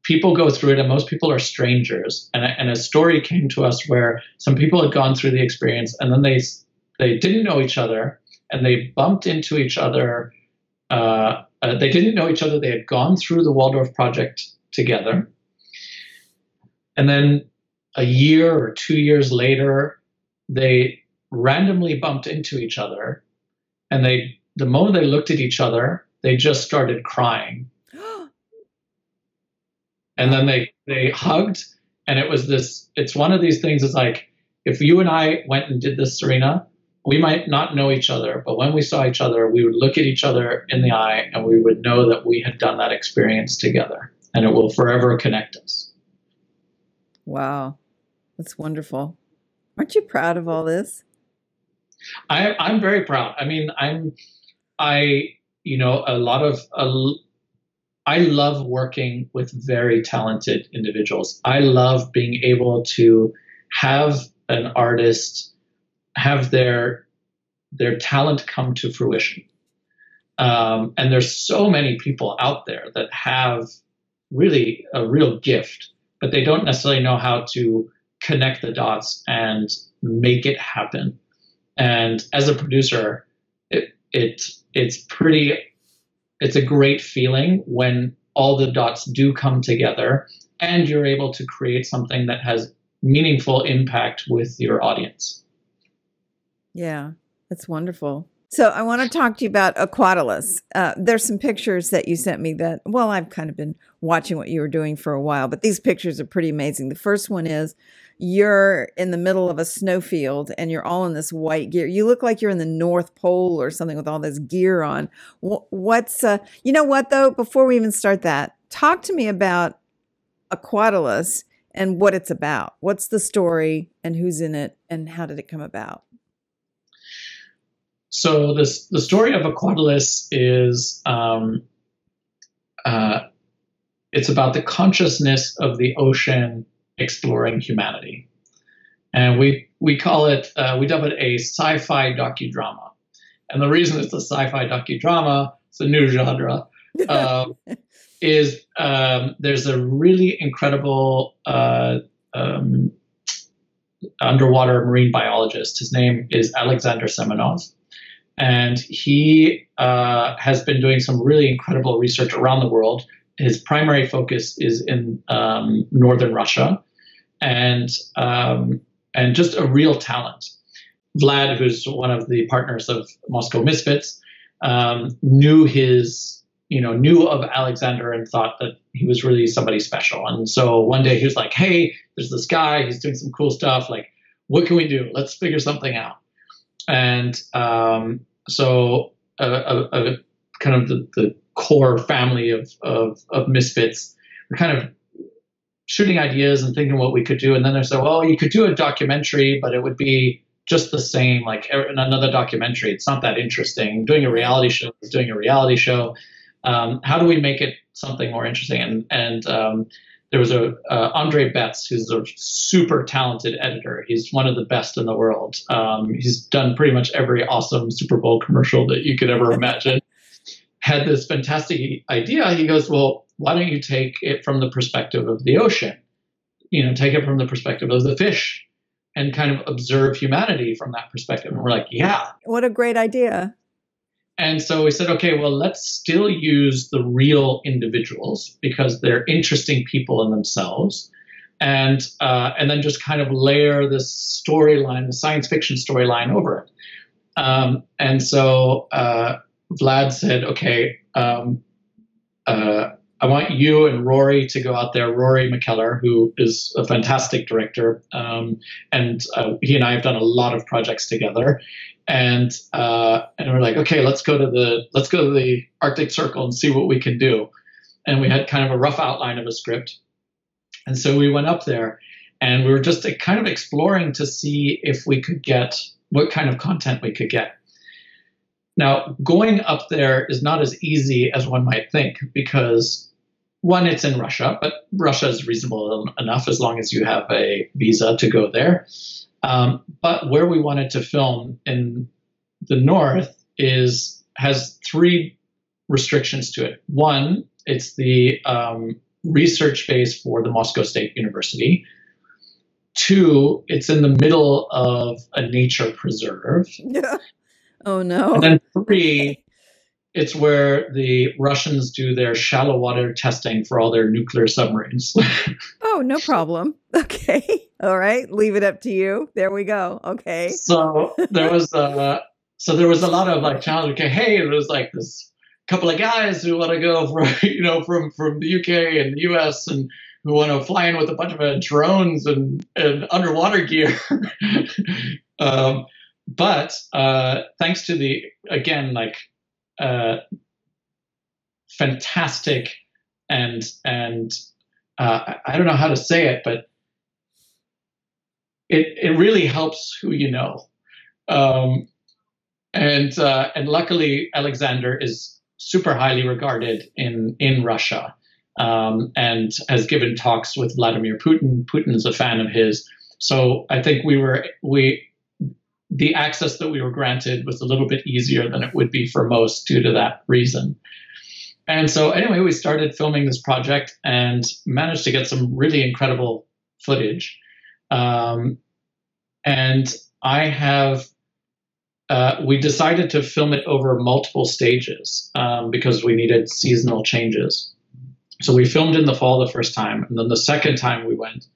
people go through it and most people are strangers and, and a story came to us where some people had gone through the experience and then they they didn't know each other and they bumped into each other uh, uh, they didn't know each other they had gone through the waldorf project together and then a year or two years later they randomly bumped into each other and they the moment they looked at each other they just started crying. And then they they hugged and it was this it's one of these things it's like if you and i went and did this serena we might not know each other but when we saw each other we would look at each other in the eye and we would know that we had done that experience together and it will forever connect us. Wow that's wonderful aren't you proud of all this I, i'm very proud i mean i'm i you know a lot of a, I love working with very talented individuals. I love being able to have an artist have their their talent come to fruition. Um, and there's so many people out there that have really a real gift, but they don't necessarily know how to connect the dots and make it happen. And as a producer, it, it it's pretty it's a great feeling when all the dots do come together and you're able to create something that has meaningful impact with your audience. Yeah, that's wonderful. So I want to talk to you about Aquatilis. Uh, there's some pictures that you sent me that, well, I've kind of been watching what you were doing for a while, but these pictures are pretty amazing. The first one is you're in the middle of a snowfield and you're all in this white gear. You look like you're in the North Pole or something with all this gear on. What's, uh, you know what though? Before we even start that, talk to me about Aquatilis and what it's about. What's the story and who's in it and how did it come about? So this the story of Aquatilis is um, uh, it's about the consciousness of the ocean exploring humanity, and we we call it uh, we dub it a sci-fi docudrama. And the reason it's a sci-fi docudrama, it's a new genre, uh, is um, there's a really incredible uh, um, underwater marine biologist. His name is Alexander Semenov and he uh, has been doing some really incredible research around the world. His primary focus is in um, northern Russia, and um, and just a real talent. Vlad, who's one of the partners of Moscow Misfits, um, knew his you know knew of Alexander and thought that he was really somebody special. And so one day he was like, "Hey, there's this guy. He's doing some cool stuff. Like, what can we do? Let's figure something out." and um, so a, a, a, kind of the, the core family of, of, of misfits were kind of shooting ideas and thinking what we could do and then they said well you could do a documentary but it would be just the same like another documentary it's not that interesting doing a reality show is doing a reality show um, how do we make it something more interesting and and um, there was a uh, Andre Betz, who's a super talented editor. He's one of the best in the world. Um, he's done pretty much every awesome Super Bowl commercial that you could ever imagine. Had this fantastic idea. He goes, "Well, why don't you take it from the perspective of the ocean? You know, take it from the perspective of the fish." And kind of observe humanity from that perspective. And we're like, yeah. What a great idea. And so we said, okay, well, let's still use the real individuals because they're interesting people in themselves, and uh, and then just kind of layer this storyline, the science fiction storyline over it. Um, and so uh, Vlad said, okay, um, uh, I want you and Rory to go out there. Rory McKellar, who is a fantastic director, um, and uh, he and I have done a lot of projects together and uh, and we're like, okay, let's go to the let's go to the Arctic Circle and see what we can do. And we had kind of a rough outline of a script, and so we went up there, and we were just kind of exploring to see if we could get what kind of content we could get. Now, going up there is not as easy as one might think because one, it's in Russia, but Russia is reasonable enough as long as you have a visa to go there. Um, but where we wanted to film in the north is has three restrictions to it. One, it's the um, research base for the Moscow State University. Two, it's in the middle of a nature preserve. Yeah. Oh no. And then three, it's where the Russians do their shallow water testing for all their nuclear submarines. oh, no problem. Okay. All right. Leave it up to you. There we go. Okay. So there was uh so there was a lot of like challenge. Okay, hey, there was like this couple of guys who want to go from you know from from the UK and the US and who want to fly in with a bunch of uh, drones and and underwater gear. um, but uh, thanks to the again like uh, fantastic and and uh, I don't know how to say it, but it it really helps who you know. Um, and uh, and luckily Alexander is super highly regarded in in Russia um, and has given talks with Vladimir Putin. Putin is a fan of his, so I think we were we the access that we were granted was a little bit easier than it would be for most due to that reason. And so, anyway, we started filming this project and managed to get some really incredible footage. Um, and I have, uh, we decided to film it over multiple stages um, because we needed seasonal changes. So we filmed in the fall the first time, and then the second time we went,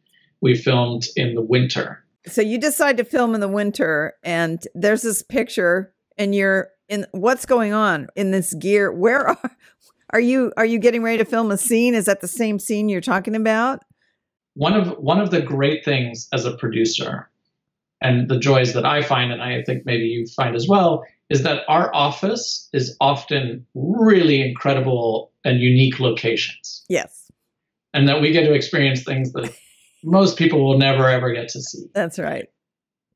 we filmed in the winter so you decide to film in the winter and there's this picture and you're in what's going on in this gear? Where are, are you are you getting ready to film a scene? Is that the same scene you're talking about? One of one of the great things as a producer and the joys that i find and i think maybe you find as well is that our office is often really incredible and unique locations. Yes. And that we get to experience things that most people will never ever get to see. That's right.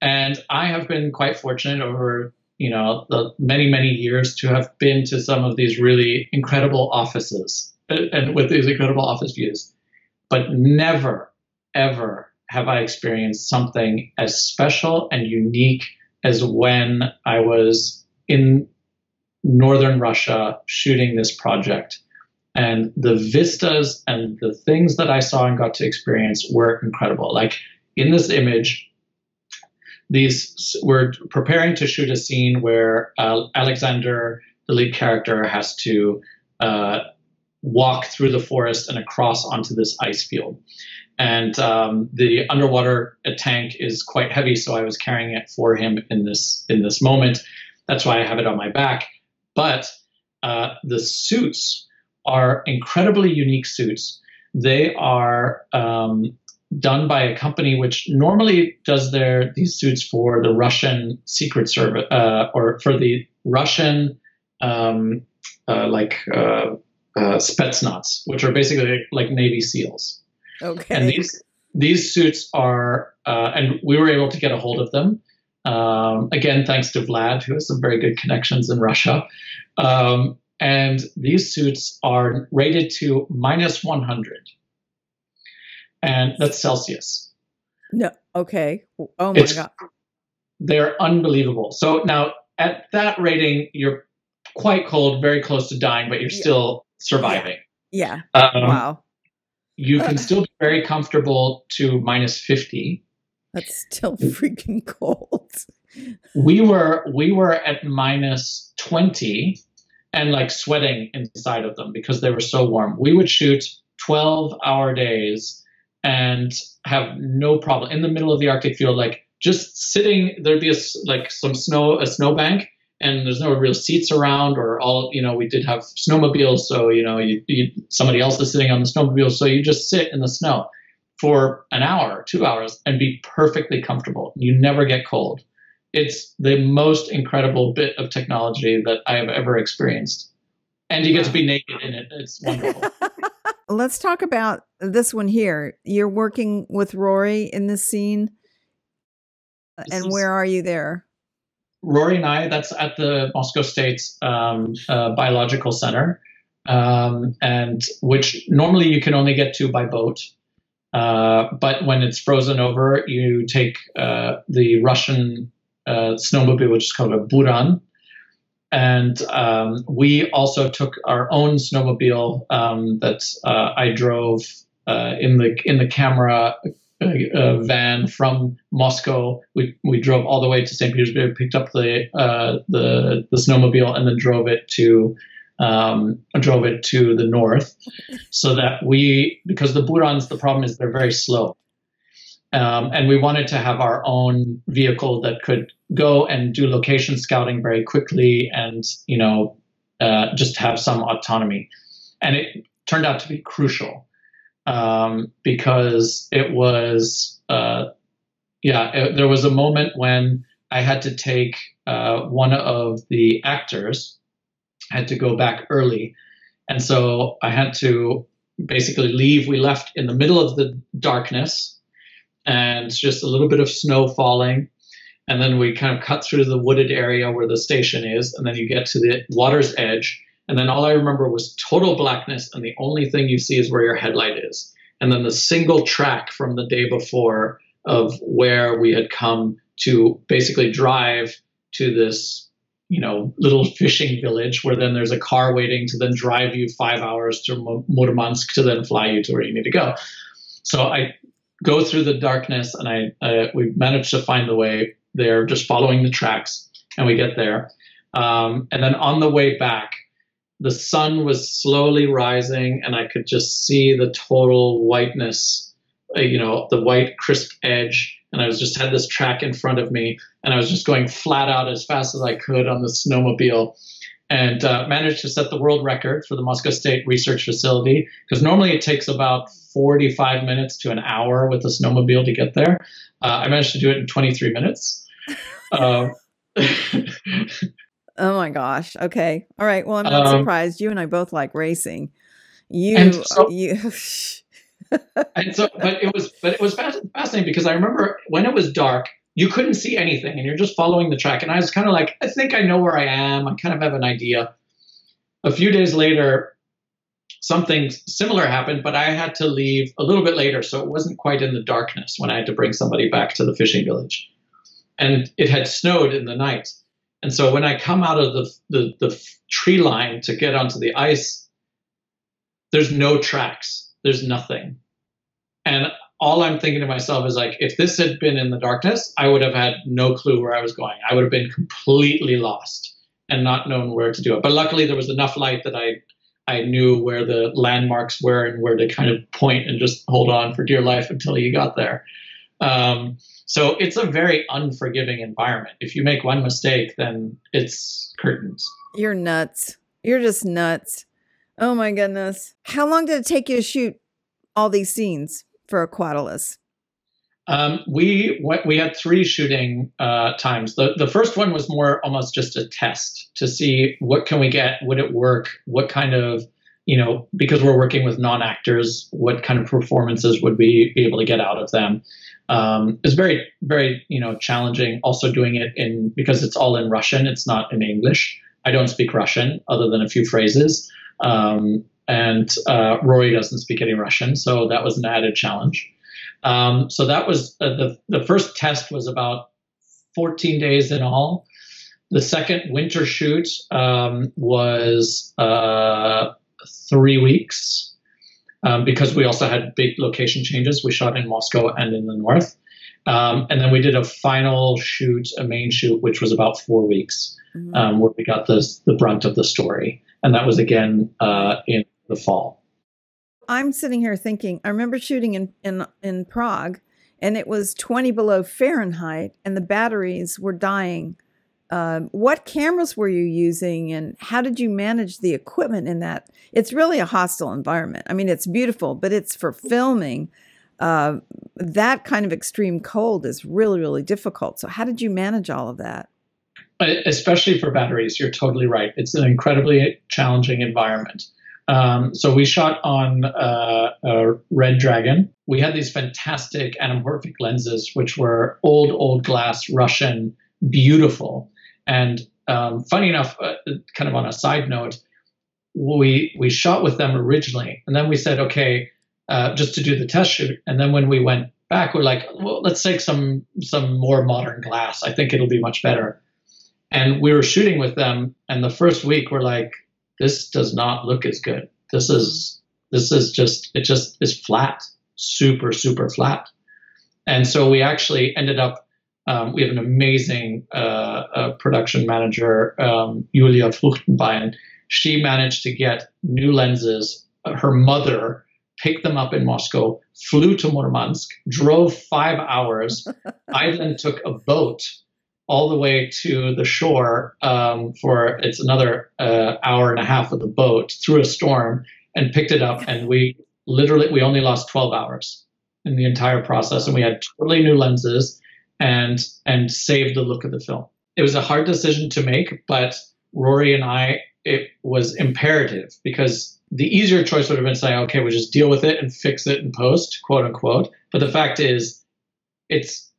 And I have been quite fortunate over you know the many many years to have been to some of these really incredible offices uh, and with these incredible office views, but never ever have I experienced something as special and unique as when I was in northern Russia shooting this project and the vistas and the things that I saw and got to experience were incredible. Like in this image, these we're preparing to shoot a scene where uh, Alexander, the lead character, has to uh, walk through the forest and across onto this ice field. And um, the underwater tank is quite heavy, so I was carrying it for him in this in this moment. That's why I have it on my back. But uh, the suits are incredibly unique suits. They are um, done by a company which normally does their these suits for the Russian Secret Service uh, or for the Russian um, uh, like uh, uh, Spetsnaz, which are basically like Navy SEALs. Okay. And these these suits are, uh, and we were able to get a hold of them. Um, again, thanks to Vlad, who has some very good connections in Russia. Um, and these suits are rated to minus 100 and that's celsius. No okay. Oh my it's, god. They're unbelievable. So now at that rating you're quite cold very close to dying but you're yeah. still surviving. Yeah, yeah. Um, wow. you can still be very comfortable to minus 50 that's still freaking cold. We were we were at minus 20 and like sweating inside of them because they were so warm. We would shoot 12 hour days and have no problem in the middle of the Arctic field, like just sitting. There'd be a, like some snow, a snowbank, and there's no real seats around or all. You know, we did have snowmobiles, so you know, you, you somebody else is sitting on the snowmobile, so you just sit in the snow for an hour, two hours, and be perfectly comfortable. You never get cold it's the most incredible bit of technology that I have ever experienced. And you get to be naked in it. It's wonderful. Let's talk about this one here. You're working with Rory in this scene. This and where are you there? Rory and I, that's at the Moscow State um, uh, Biological Center, um, and which normally you can only get to by boat. Uh, but when it's frozen over, you take uh, the Russian snowmobile, which is called a Buran. And um, we also took our own snowmobile um, that uh, I drove uh, in the in the camera uh, van from Moscow. We we drove all the way to St. Petersburg, picked up the uh, the the snowmobile, and then drove it to um, drove it to the north, so that we because the Burans the problem is they're very slow, um, and we wanted to have our own vehicle that could go and do location scouting very quickly, and you know uh, just have some autonomy, and it turned out to be crucial um, because it was, uh, yeah, it, there was a moment when I had to take uh, one of the actors, had to go back early. And so I had to basically leave. We left in the middle of the darkness and just a little bit of snow falling. And then we kind of cut through the wooded area where the station is. And then you get to the water's edge and then all I remember was total blackness, and the only thing you see is where your headlight is. And then the single track from the day before of where we had come to basically drive to this, you know, little fishing village where then there's a car waiting to then drive you five hours to Murmansk to then fly you to where you need to go. So I go through the darkness, and I uh, we managed to find the way there, just following the tracks, and we get there. Um, and then on the way back, the sun was slowly rising and I could just see the total whiteness, uh, you know, the white crisp edge. And I was just had this track in front of me and I was just going flat out as fast as I could on the snowmobile and uh, managed to set the world record for the Moscow State Research Facility because normally it takes about 45 minutes to an hour with a snowmobile to get there. Uh, I managed to do it in 23 minutes. Uh, Oh my gosh. Okay. All right. Well, I'm not um, surprised. You and I both like racing. You, and so, you. and so, but it was, but it was fascinating because I remember when it was dark, you couldn't see anything, and you're just following the track. And I was kind of like, I think I know where I am. I kind of have an idea. A few days later, something similar happened, but I had to leave a little bit later, so it wasn't quite in the darkness when I had to bring somebody back to the fishing village, and it had snowed in the night. And so when I come out of the, the, the tree line to get onto the ice, there's no tracks. There's nothing. And all I'm thinking to myself is like, if this had been in the darkness, I would have had no clue where I was going. I would have been completely lost and not known where to do it. But luckily, there was enough light that I I knew where the landmarks were and where to kind of point and just hold on for dear life until you got there. Um, so it's a very unforgiving environment. If you make one mistake, then it's curtains. You're nuts. You're just nuts. Oh my goodness. How long did it take you to shoot all these scenes for Aquatilis? Um, we we had three shooting uh, times. The the first one was more almost just a test to see what can we get, would it work, what kind of you know because we're working with non actors, what kind of performances would we be able to get out of them um, is very very you know challenging. Also doing it in because it's all in Russian. It's not in English. I don't speak Russian other than a few phrases, um, and uh, Rory doesn't speak any Russian, so that was an added challenge. Um, so that was uh, the the first test was about 14 days in all. The second winter shoot um, was uh, three weeks um, because we also had big location changes. We shot in Moscow and in the north. Um, and then we did a final shoot, a main shoot, which was about four weeks, mm-hmm. um, where we got the, the brunt of the story. And that was again uh, in the fall. I'm sitting here thinking, I remember shooting in, in, in Prague and it was 20 below Fahrenheit and the batteries were dying um, what cameras were you using and how did you manage the equipment in that? It's really a hostile environment. I mean, it's beautiful, but it's for filming. Uh, that kind of extreme cold is really, really difficult. So, how did you manage all of that? Especially for batteries, you're totally right. It's an incredibly challenging environment. Um, so we shot on uh, Red Dragon. We had these fantastic anamorphic lenses, which were old, old glass Russian, beautiful And um, funny enough, uh, kind of on a side note, we we shot with them originally, and then we said, okay, uh, just to do the test shoot. And then when we went back, we're like, well, let's take some some more modern glass. I think it'll be much better. And we were shooting with them, and the first week we're like, this does not look as good. This is this is just it just is flat, super super flat. And so we actually ended up. Um, we have an amazing uh, uh, production manager, um, Julia Fruchtenbein. She managed to get new lenses. Her mother picked them up in Moscow, flew to Murmansk, drove five hours. I then took a boat all the way to the shore um, for it's another uh, hour and a half of the boat through a storm and picked it up. And we literally we only lost 12 hours in the entire process, and we had totally new lenses and and saved the look of the film. It was a hard decision to make, but Rory and I, it was imperative because the easier choice would have been saying, okay, we'll just deal with it and fix it in post, quote unquote. But the fact is, it's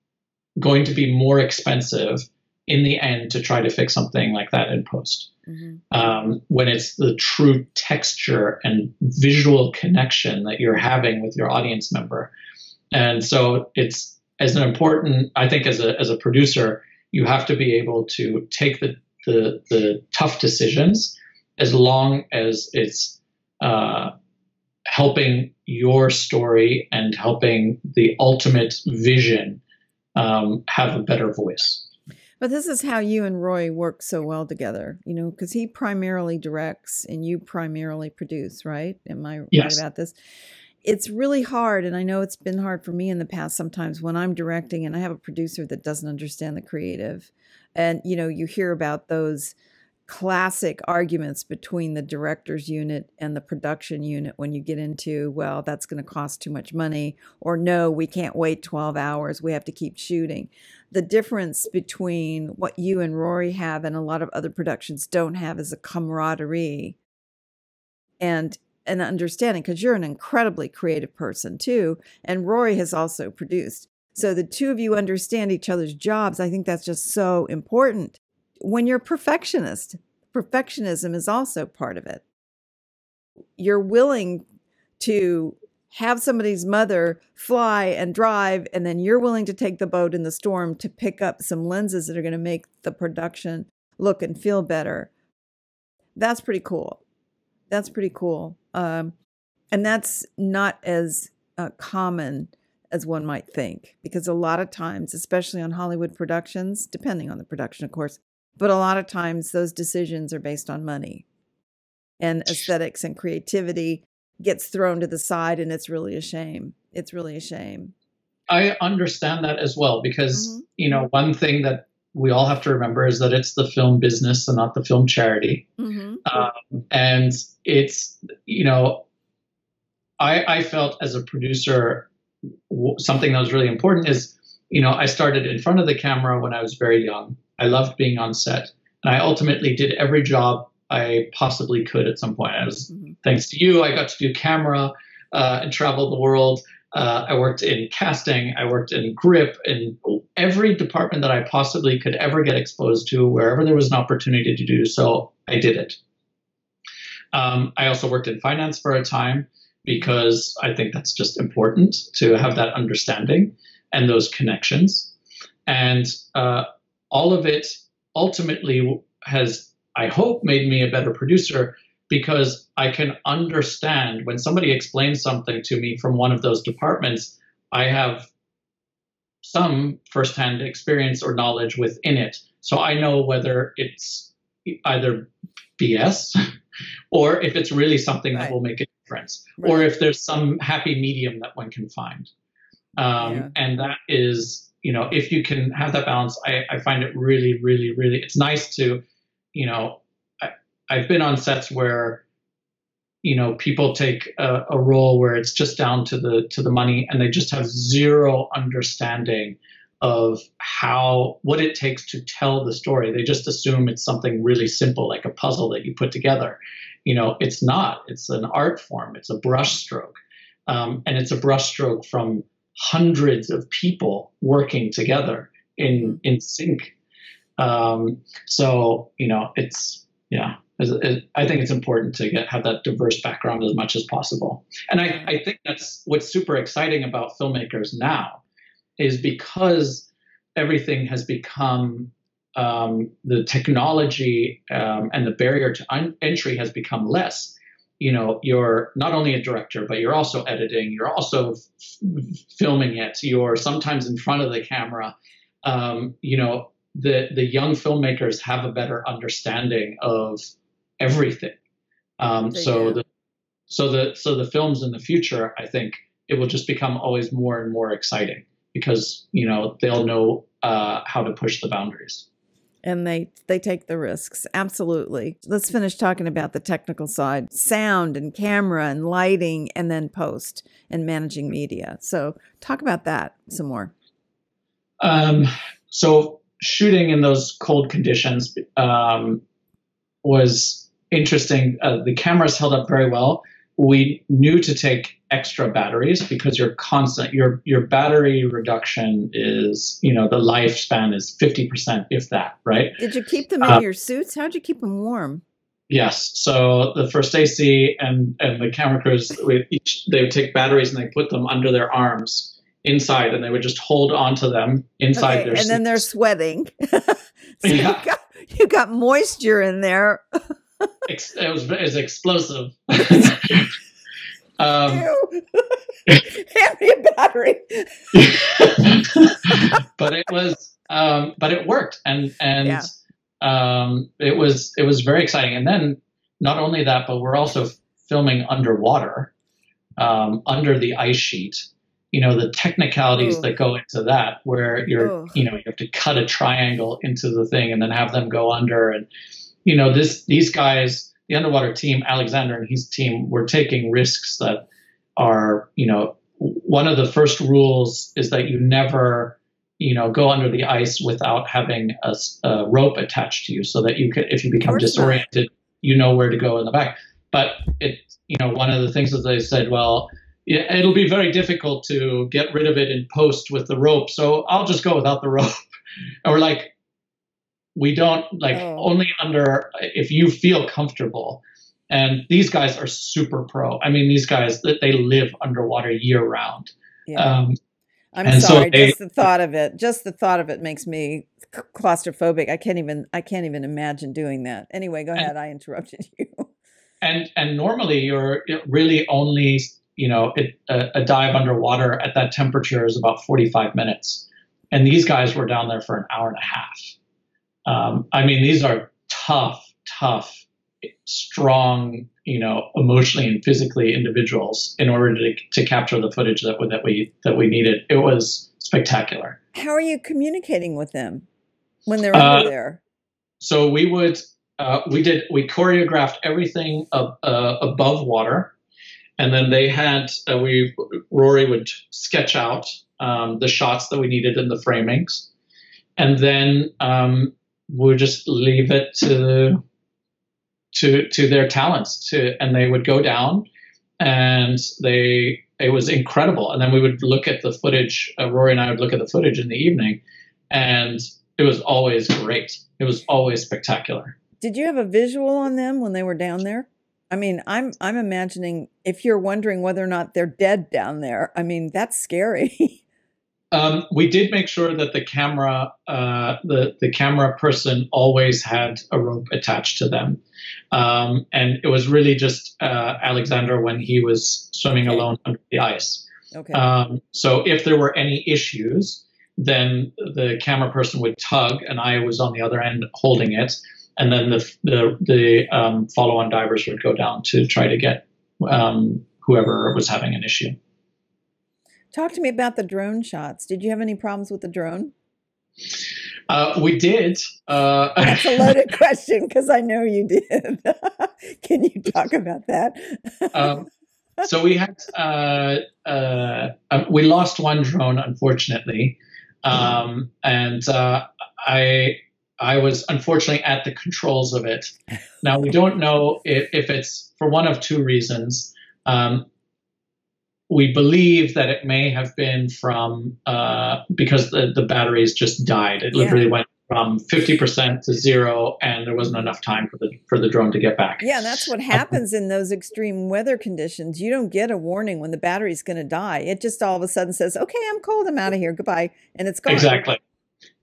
going to be more expensive in the end to try to fix something like that in post. Mm-hmm. Um, when it's the true texture and visual connection that you're having with your audience member. And so it's as an important, I think, as a, as a producer, you have to be able to take the, the, the tough decisions as long as it's uh, helping your story and helping the ultimate vision um, have a better voice. But this is how you and Roy work so well together, you know, because he primarily directs and you primarily produce, right? Am I yes. right about this? It's really hard, and I know it's been hard for me in the past sometimes when I'm directing and I have a producer that doesn't understand the creative. And, you know, you hear about those classic arguments between the director's unit and the production unit when you get into, well, that's going to cost too much money, or no, we can't wait 12 hours, we have to keep shooting. The difference between what you and Rory have and a lot of other productions don't have is a camaraderie and an understanding because you're an incredibly creative person too. And Rory has also produced. So the two of you understand each other's jobs. I think that's just so important when you're perfectionist, perfectionism is also part of it. You're willing to have somebody's mother fly and drive, and then you're willing to take the boat in the storm to pick up some lenses that are going to make the production look and feel better. That's pretty cool. That's pretty cool. Um, and that's not as uh, common as one might think, because a lot of times, especially on Hollywood productions, depending on the production, of course, but a lot of times those decisions are based on money and aesthetics and creativity gets thrown to the side and it's really a shame. It's really a shame. I understand that as well because, mm-hmm. you know, one thing that we all have to remember is that it's the film business and not the film charity. Mm-hmm. Um, and it's, you know, I, I felt as a producer, something that was really important is, you know, I started in front of the camera when I was very young. I loved being on set. And I ultimately did every job I possibly could at some point. I was, mm-hmm. thanks to you, I got to do camera uh, and travel the world. Uh, I worked in casting, I worked in grip, in every department that I possibly could ever get exposed to, wherever there was an opportunity to do so, I did it. Um, I also worked in finance for a time because I think that's just important to have that understanding and those connections. And uh, all of it ultimately has, I hope, made me a better producer because I can understand when somebody explains something to me from one of those departments, I have some firsthand experience or knowledge within it. So I know whether it's either BS or if it's really something right. that will make a difference, right. or if there's some happy medium that one can find. Um, yeah. And that is you know, if you can have that balance, I, I find it really, really, really, it's nice to, you know, I've been on sets where, you know, people take a, a role where it's just down to the to the money, and they just have zero understanding of how what it takes to tell the story. They just assume it's something really simple, like a puzzle that you put together. You know, it's not. It's an art form. It's a brushstroke, um, and it's a brushstroke from hundreds of people working together in in sync Um, so you know, it's yeah. I think it's important to get have that diverse background as much as possible. And I, I think that's what's super exciting about filmmakers now is because everything has become um, the technology um, and the barrier to un- entry has become less. You know, you're not only a director, but you're also editing. You're also f- filming it. You're sometimes in front of the camera. Um, you know, the the young filmmakers have a better understanding of everything. Um, so the so the so the films in the future, I think it will just become always more and more exciting because you know they'll know uh, how to push the boundaries. And they they take the risks. Absolutely. Let's finish talking about the technical side. Sound and camera and lighting and then post and managing media. So talk about that some more. Um, so shooting in those cold conditions um, was interesting uh, the cameras held up very well. We knew to take extra batteries because your constant your your battery reduction is you know the lifespan is 50% if that right? Did you keep them in uh, your suits? How'd you keep them warm? Yes. So the first ac and and the camera crews each they would take batteries and they put them under their arms inside and they would just hold onto them inside okay, their and then they're sweating. So yeah. you, got, you got moisture in there it was it was explosive. um, Hand me a battery. but it was, um, but it worked, and and yeah. um, it was it was very exciting. And then not only that, but we're also filming underwater, um, under the ice sheet. You know the technicalities Ooh. that go into that, where you're, Ooh. you know, you have to cut a triangle into the thing and then have them go under, and you know, this these guys, the underwater team, Alexander and his team, were taking risks that are, you know, one of the first rules is that you never, you know, go under the ice without having a, a rope attached to you, so that you could, if you become disoriented, you know where to go in the back. But it, you know, one of the things that they said, well, it'll be very difficult to get rid of it in post with the rope, so I'll just go without the rope. and we're like, we don't like oh. only under if you feel comfortable. And these guys are super pro. I mean, these guys that they live underwater year round. Yeah. Um, I'm sorry, so they, just the thought of it, just the thought of it makes me claustrophobic. I can't even I can't even imagine doing that. Anyway, go and, ahead. I interrupted you. And and normally you're really only you know it, a, a dive underwater at that temperature is about 45 minutes, and these guys were down there for an hour and a half. Um, I mean, these are tough, tough, strong, you know, emotionally and physically individuals in order to, to capture the footage that, that we that we needed. It was spectacular. How are you communicating with them when they're uh, over there? So we would uh, we did we choreographed everything uh, above water, and then they had uh, we Rory would sketch out um, the shots that we needed in the framings, and then um, would just leave it to to to their talents to and they would go down and they it was incredible. And then we would look at the footage uh, rory and i would look at the footage in the evening and it was always great. It was always spectacular. Did you have a visual on them when they were down there? I mean i'm i'm imagining if you're wondering whether or not they're dead down there i mean that's scary Um, we did make sure that the camera, uh, the the camera person always had a rope attached to them, um, and it was really just uh, Alexander when he was swimming okay. alone under the ice. Okay. Um, so if there were any issues, then the camera person would tug, and I was on the other end holding it, and then the the, the um, follow-on divers would go down to try to get um, whoever was having an issue. Talk to me about the drone shots. Did you have any problems with the drone? Uh, we did. Uh, That's a loaded question because I know you did. Can you talk about that? um, so we had uh, uh um, we lost one drone, unfortunately, um, and uh, I I was unfortunately at the controls of it. Now we don't know if, if it's for one of two reasons. Um, we believe that it may have been from uh, because the, the batteries just died. It literally yeah. went from 50% to zero and there wasn't enough time for the for the drone to get back Yeah, and that's what happens in those extreme weather conditions. You don't get a warning when the battery's going to die. It just all of a sudden says, "Okay, I'm cold. I'm out of here. Goodbye," and it's gone. exactly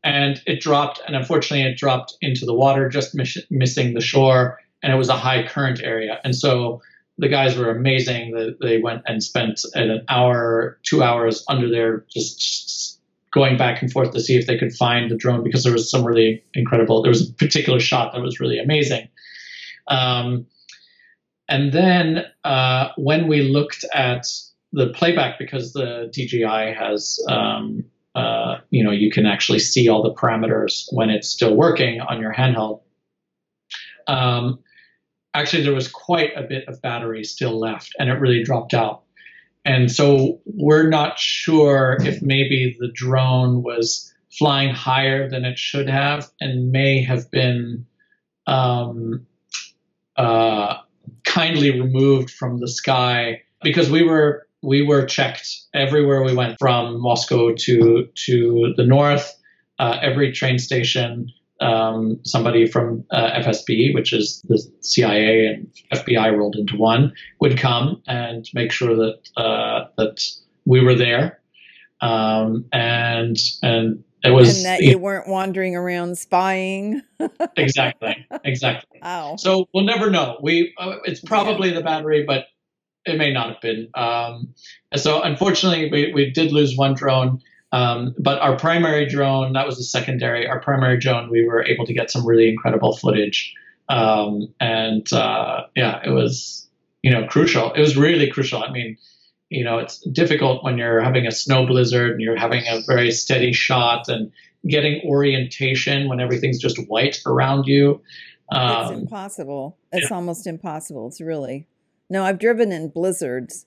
and it dropped and unfortunately it dropped into the water just miss, missing the shore and it was a high current area and so the guys were amazing That they went and spent an hour two hours under there just going back and forth to see if they could find the drone because there was some really incredible there was a particular shot that was really amazing. Um, and then uh, when we looked at the playback because the dji has um, uh, you know you can actually see all the parameters when it's still working on your handheld um, actually there was quite a bit of battery still left and it really dropped out and so we're not sure if maybe the drone was flying higher than it should have and may have been um, uh, kindly removed from the sky because we were we were checked everywhere we went from Moscow to to the north. Uh, every train station, um, somebody from uh, FSB, which is the CIA and FBI rolled into one, would come and make sure that uh, that we were there, um, and and it was and that you weren't wandering around spying. exactly, exactly. Wow. So we'll never know. We uh, it's probably the battery, but it may not have been. Um, so unfortunately, we, we did lose one drone. Um, but our primary drone, that was the secondary. Our primary drone, we were able to get some really incredible footage. Um, and uh, yeah, it was, you know, crucial. It was really crucial. I mean, you know, it's difficult when you're having a snow blizzard and you're having a very steady shot and getting orientation when everything's just white around you. Um, it's impossible. It's yeah. almost impossible. It's really. No, I've driven in blizzards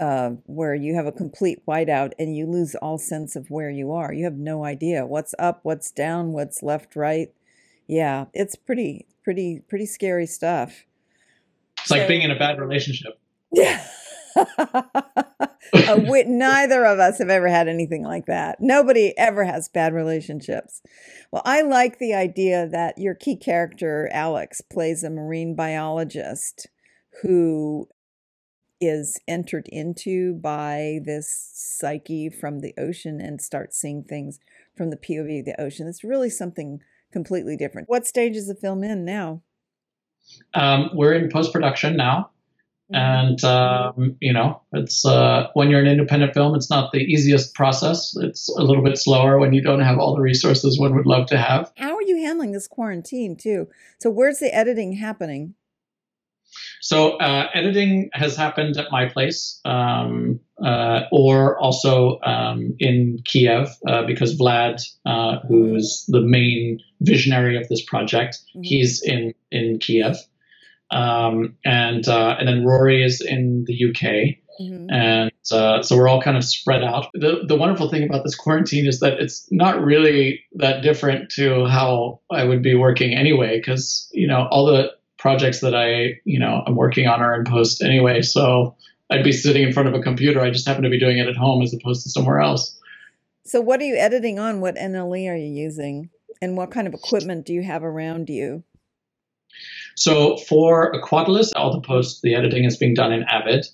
uh, where you have a complete whiteout and you lose all sense of where you are. You have no idea what's up, what's down, what's left, right. Yeah, it's pretty, pretty, pretty scary stuff. It's so, like being in a bad relationship. Yeah. uh, we, neither of us have ever had anything like that. Nobody ever has bad relationships. Well, I like the idea that your key character, Alex, plays a marine biologist who is entered into by this psyche from the ocean and starts seeing things from the POV of the ocean. It's really something completely different. What stage is the film in now? Um, we're in post production now. Mm-hmm. And um, you know, it's uh, when you're an independent film, it's not the easiest process. It's a little bit slower when you don't have all the resources one would love to have. How are you handling this quarantine too? So, where's the editing happening? So uh, editing has happened at my place, um, uh, or also um, in Kiev, uh, because Vlad, uh, who's the main visionary of this project, mm-hmm. he's in in Kiev, um, and uh, and then Rory is in the UK. Mm-hmm. And uh, so we're all kind of spread out. The, the wonderful thing about this quarantine is that it's not really that different to how I would be working anyway, because you know all the projects that I, you know, I'm working on are in post anyway. So I'd be sitting in front of a computer. I just happen to be doing it at home as opposed to somewhere else. So what are you editing on? What NLE are you using? And what kind of equipment do you have around you? So for Aquatilis, all the post, the editing is being done in Avid.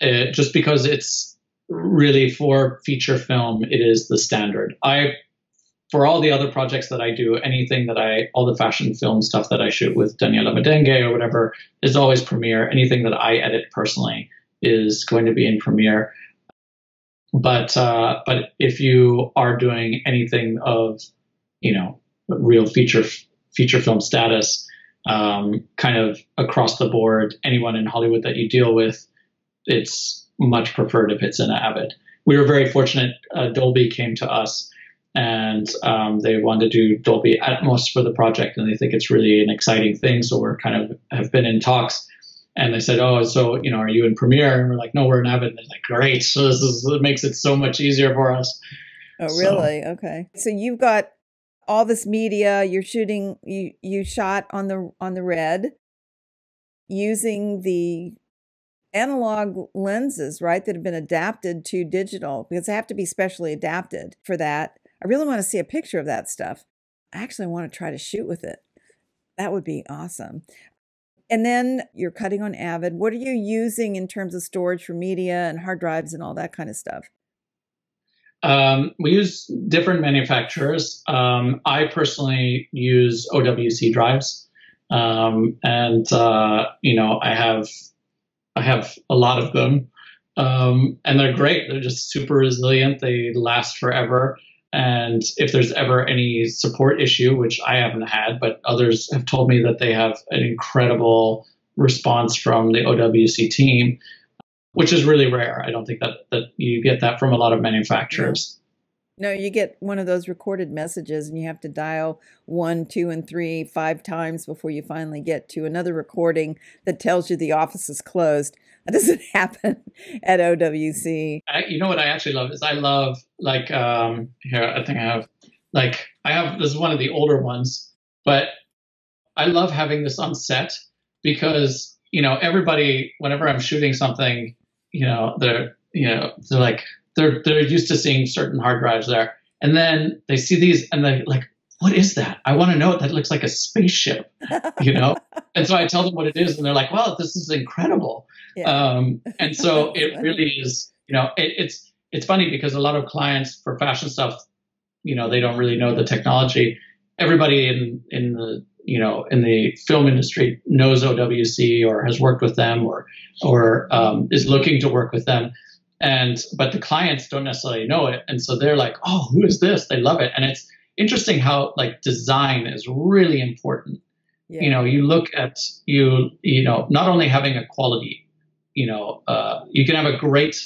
Uh, just because it's really for feature film, it is the standard. I for all the other projects that I do, anything that I, all the fashion film stuff that I shoot with Daniela Midenge or whatever is always Premiere. Anything that I edit personally is going to be in Premiere. But uh, but if you are doing anything of you know real feature feature film status, um, kind of across the board, anyone in Hollywood that you deal with, it's much preferred if it's in Avid. We were very fortunate. Uh, Dolby came to us and um, they want to do Dolby Atmos for the project, and they think it's really an exciting thing. So we're kind of have been in talks, and they said, "Oh, so you know, are you in Premiere?" And we're like, "No, we're in Avid." And they're like, "Great! So this is it makes it so much easier for us." Oh, really? So, okay. So you've got all this media. You're shooting. You you shot on the on the red using the analog lenses, right, that have been adapted to digital because they have to be specially adapted for that I really want to see a picture of that stuff. I actually want to try to shoot with it. That would be awesome. And then you're cutting on Avid. What are you using in terms of storage for media and hard drives and all that kind of stuff? Um, we use different manufacturers. Um, I personally use OWC drives, um, and uh, you know I have I have a lot of them, um, and they're great. They're just super resilient. They last forever. And if there's ever any support issue, which I haven't had, but others have told me that they have an incredible response from the OWC team, which is really rare. I don't think that, that you get that from a lot of manufacturers. No, you get one of those recorded messages and you have to dial one, two, and three, five times before you finally get to another recording that tells you the office is closed. That doesn't happen at OWC. I, you know what I actually love is I love like um here I think I have like I have this is one of the older ones, but I love having this on set because you know everybody whenever I'm shooting something, you know they're you know they're like they're they're used to seeing certain hard drives there, and then they see these and they like what is that? I want to know. That looks like a spaceship, you know. and so I tell them what it is, and they're like, "Well, this is incredible." Yeah. Um, and so it really is. You know, it, it's it's funny because a lot of clients for fashion stuff, you know, they don't really know the technology. Everybody in in the you know in the film industry knows OWC or has worked with them or or um, is looking to work with them and but the clients don't necessarily know it and so they're like oh who is this they love it and it's interesting how like design is really important. Yeah. You know, you look at you you know not only having a quality, you know, uh, you can have a great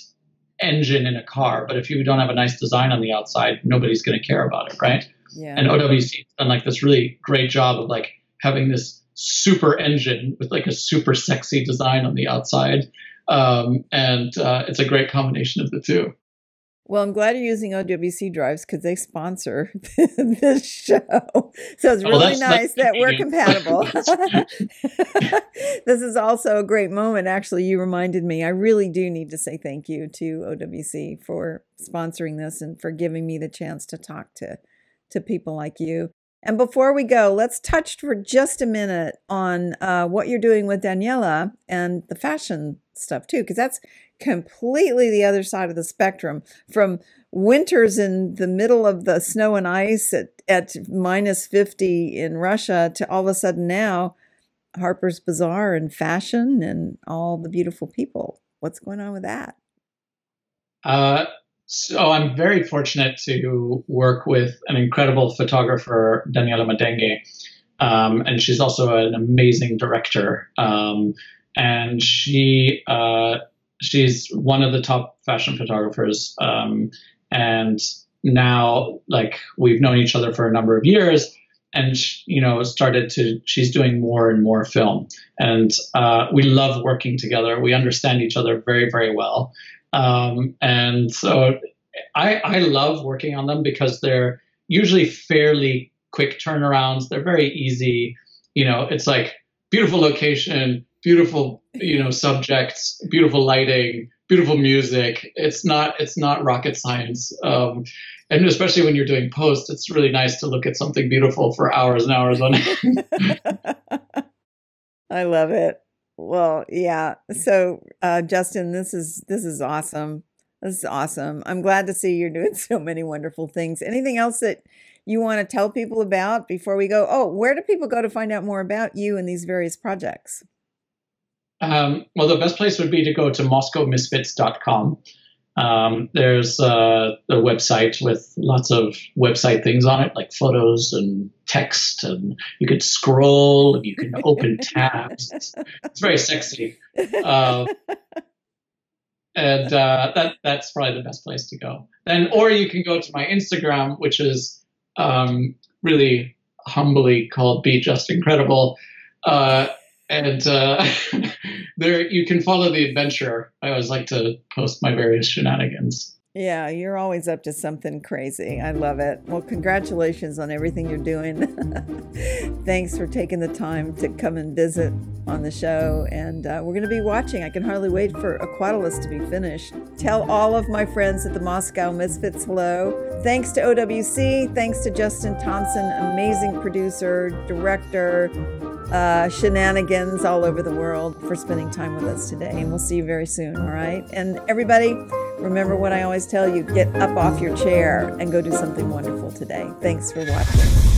engine in a car, but if you don't have a nice design on the outside, nobody's going to care about it, right? Yeah. And OWC has done like this really great job of like having this super engine with like a super sexy design on the outside, um, and uh, it's a great combination of the two. Well, I'm glad you're using OWC drives because they sponsor this show. So it's oh, really oh, nice that we're compatible. this is also a great moment. Actually, you reminded me. I really do need to say thank you to OWC for sponsoring this and for giving me the chance to talk to, to people like you. And before we go, let's touch for just a minute on uh, what you're doing with Daniela and the fashion stuff too, because that's completely the other side of the spectrum from winters in the middle of the snow and ice at, at minus 50 in Russia to all of a sudden now Harper's Bazaar and fashion and all the beautiful people. What's going on with that? Uh, so I'm very fortunate to work with an incredible photographer, Daniela Midenge. Um, and she's also an amazing director. Um, and she uh, she's one of the top fashion photographers. Um, and now, like, we've known each other for a number of years and, you know, started to, she's doing more and more film. And uh, we love working together. We understand each other very, very well. Um, and so I, I love working on them because they're usually fairly quick turnarounds. They're very easy. You know, it's like beautiful location, beautiful you know subjects beautiful lighting beautiful music it's not it's not rocket science um, and especially when you're doing post it's really nice to look at something beautiful for hours and hours on end. i love it well yeah so uh, justin this is this is awesome. This is awesome. I'm glad to see you're doing so many wonderful things. Anything else that you want to tell people about before we go? Oh where do people go to find out more about you and these various projects? Um, well, the best place would be to go to moscowmisfits.com. Um, there's uh, a website with lots of website things on it, like photos and text, and you could scroll and you can open tabs. It's, it's, very sexy, uh, and uh, that that's probably the best place to go. Then, or you can go to my Instagram, which is um, really humbly called "Be Just Incredible." And uh, there you can follow the adventure. I always like to post my various shenanigans. Yeah, you're always up to something crazy. I love it. Well, congratulations on everything you're doing. Thanks for taking the time to come and visit on the show. And uh, we're going to be watching. I can hardly wait for Aquatilis to be finished. Tell all of my friends at the Moscow Misfits hello. Thanks to OWC. Thanks to Justin Thompson, amazing producer, director, uh, shenanigans all over the world for spending time with us today. And we'll see you very soon, all right? And everybody, remember what I always tell you get up off your chair and go do something wonderful today. Thanks for watching.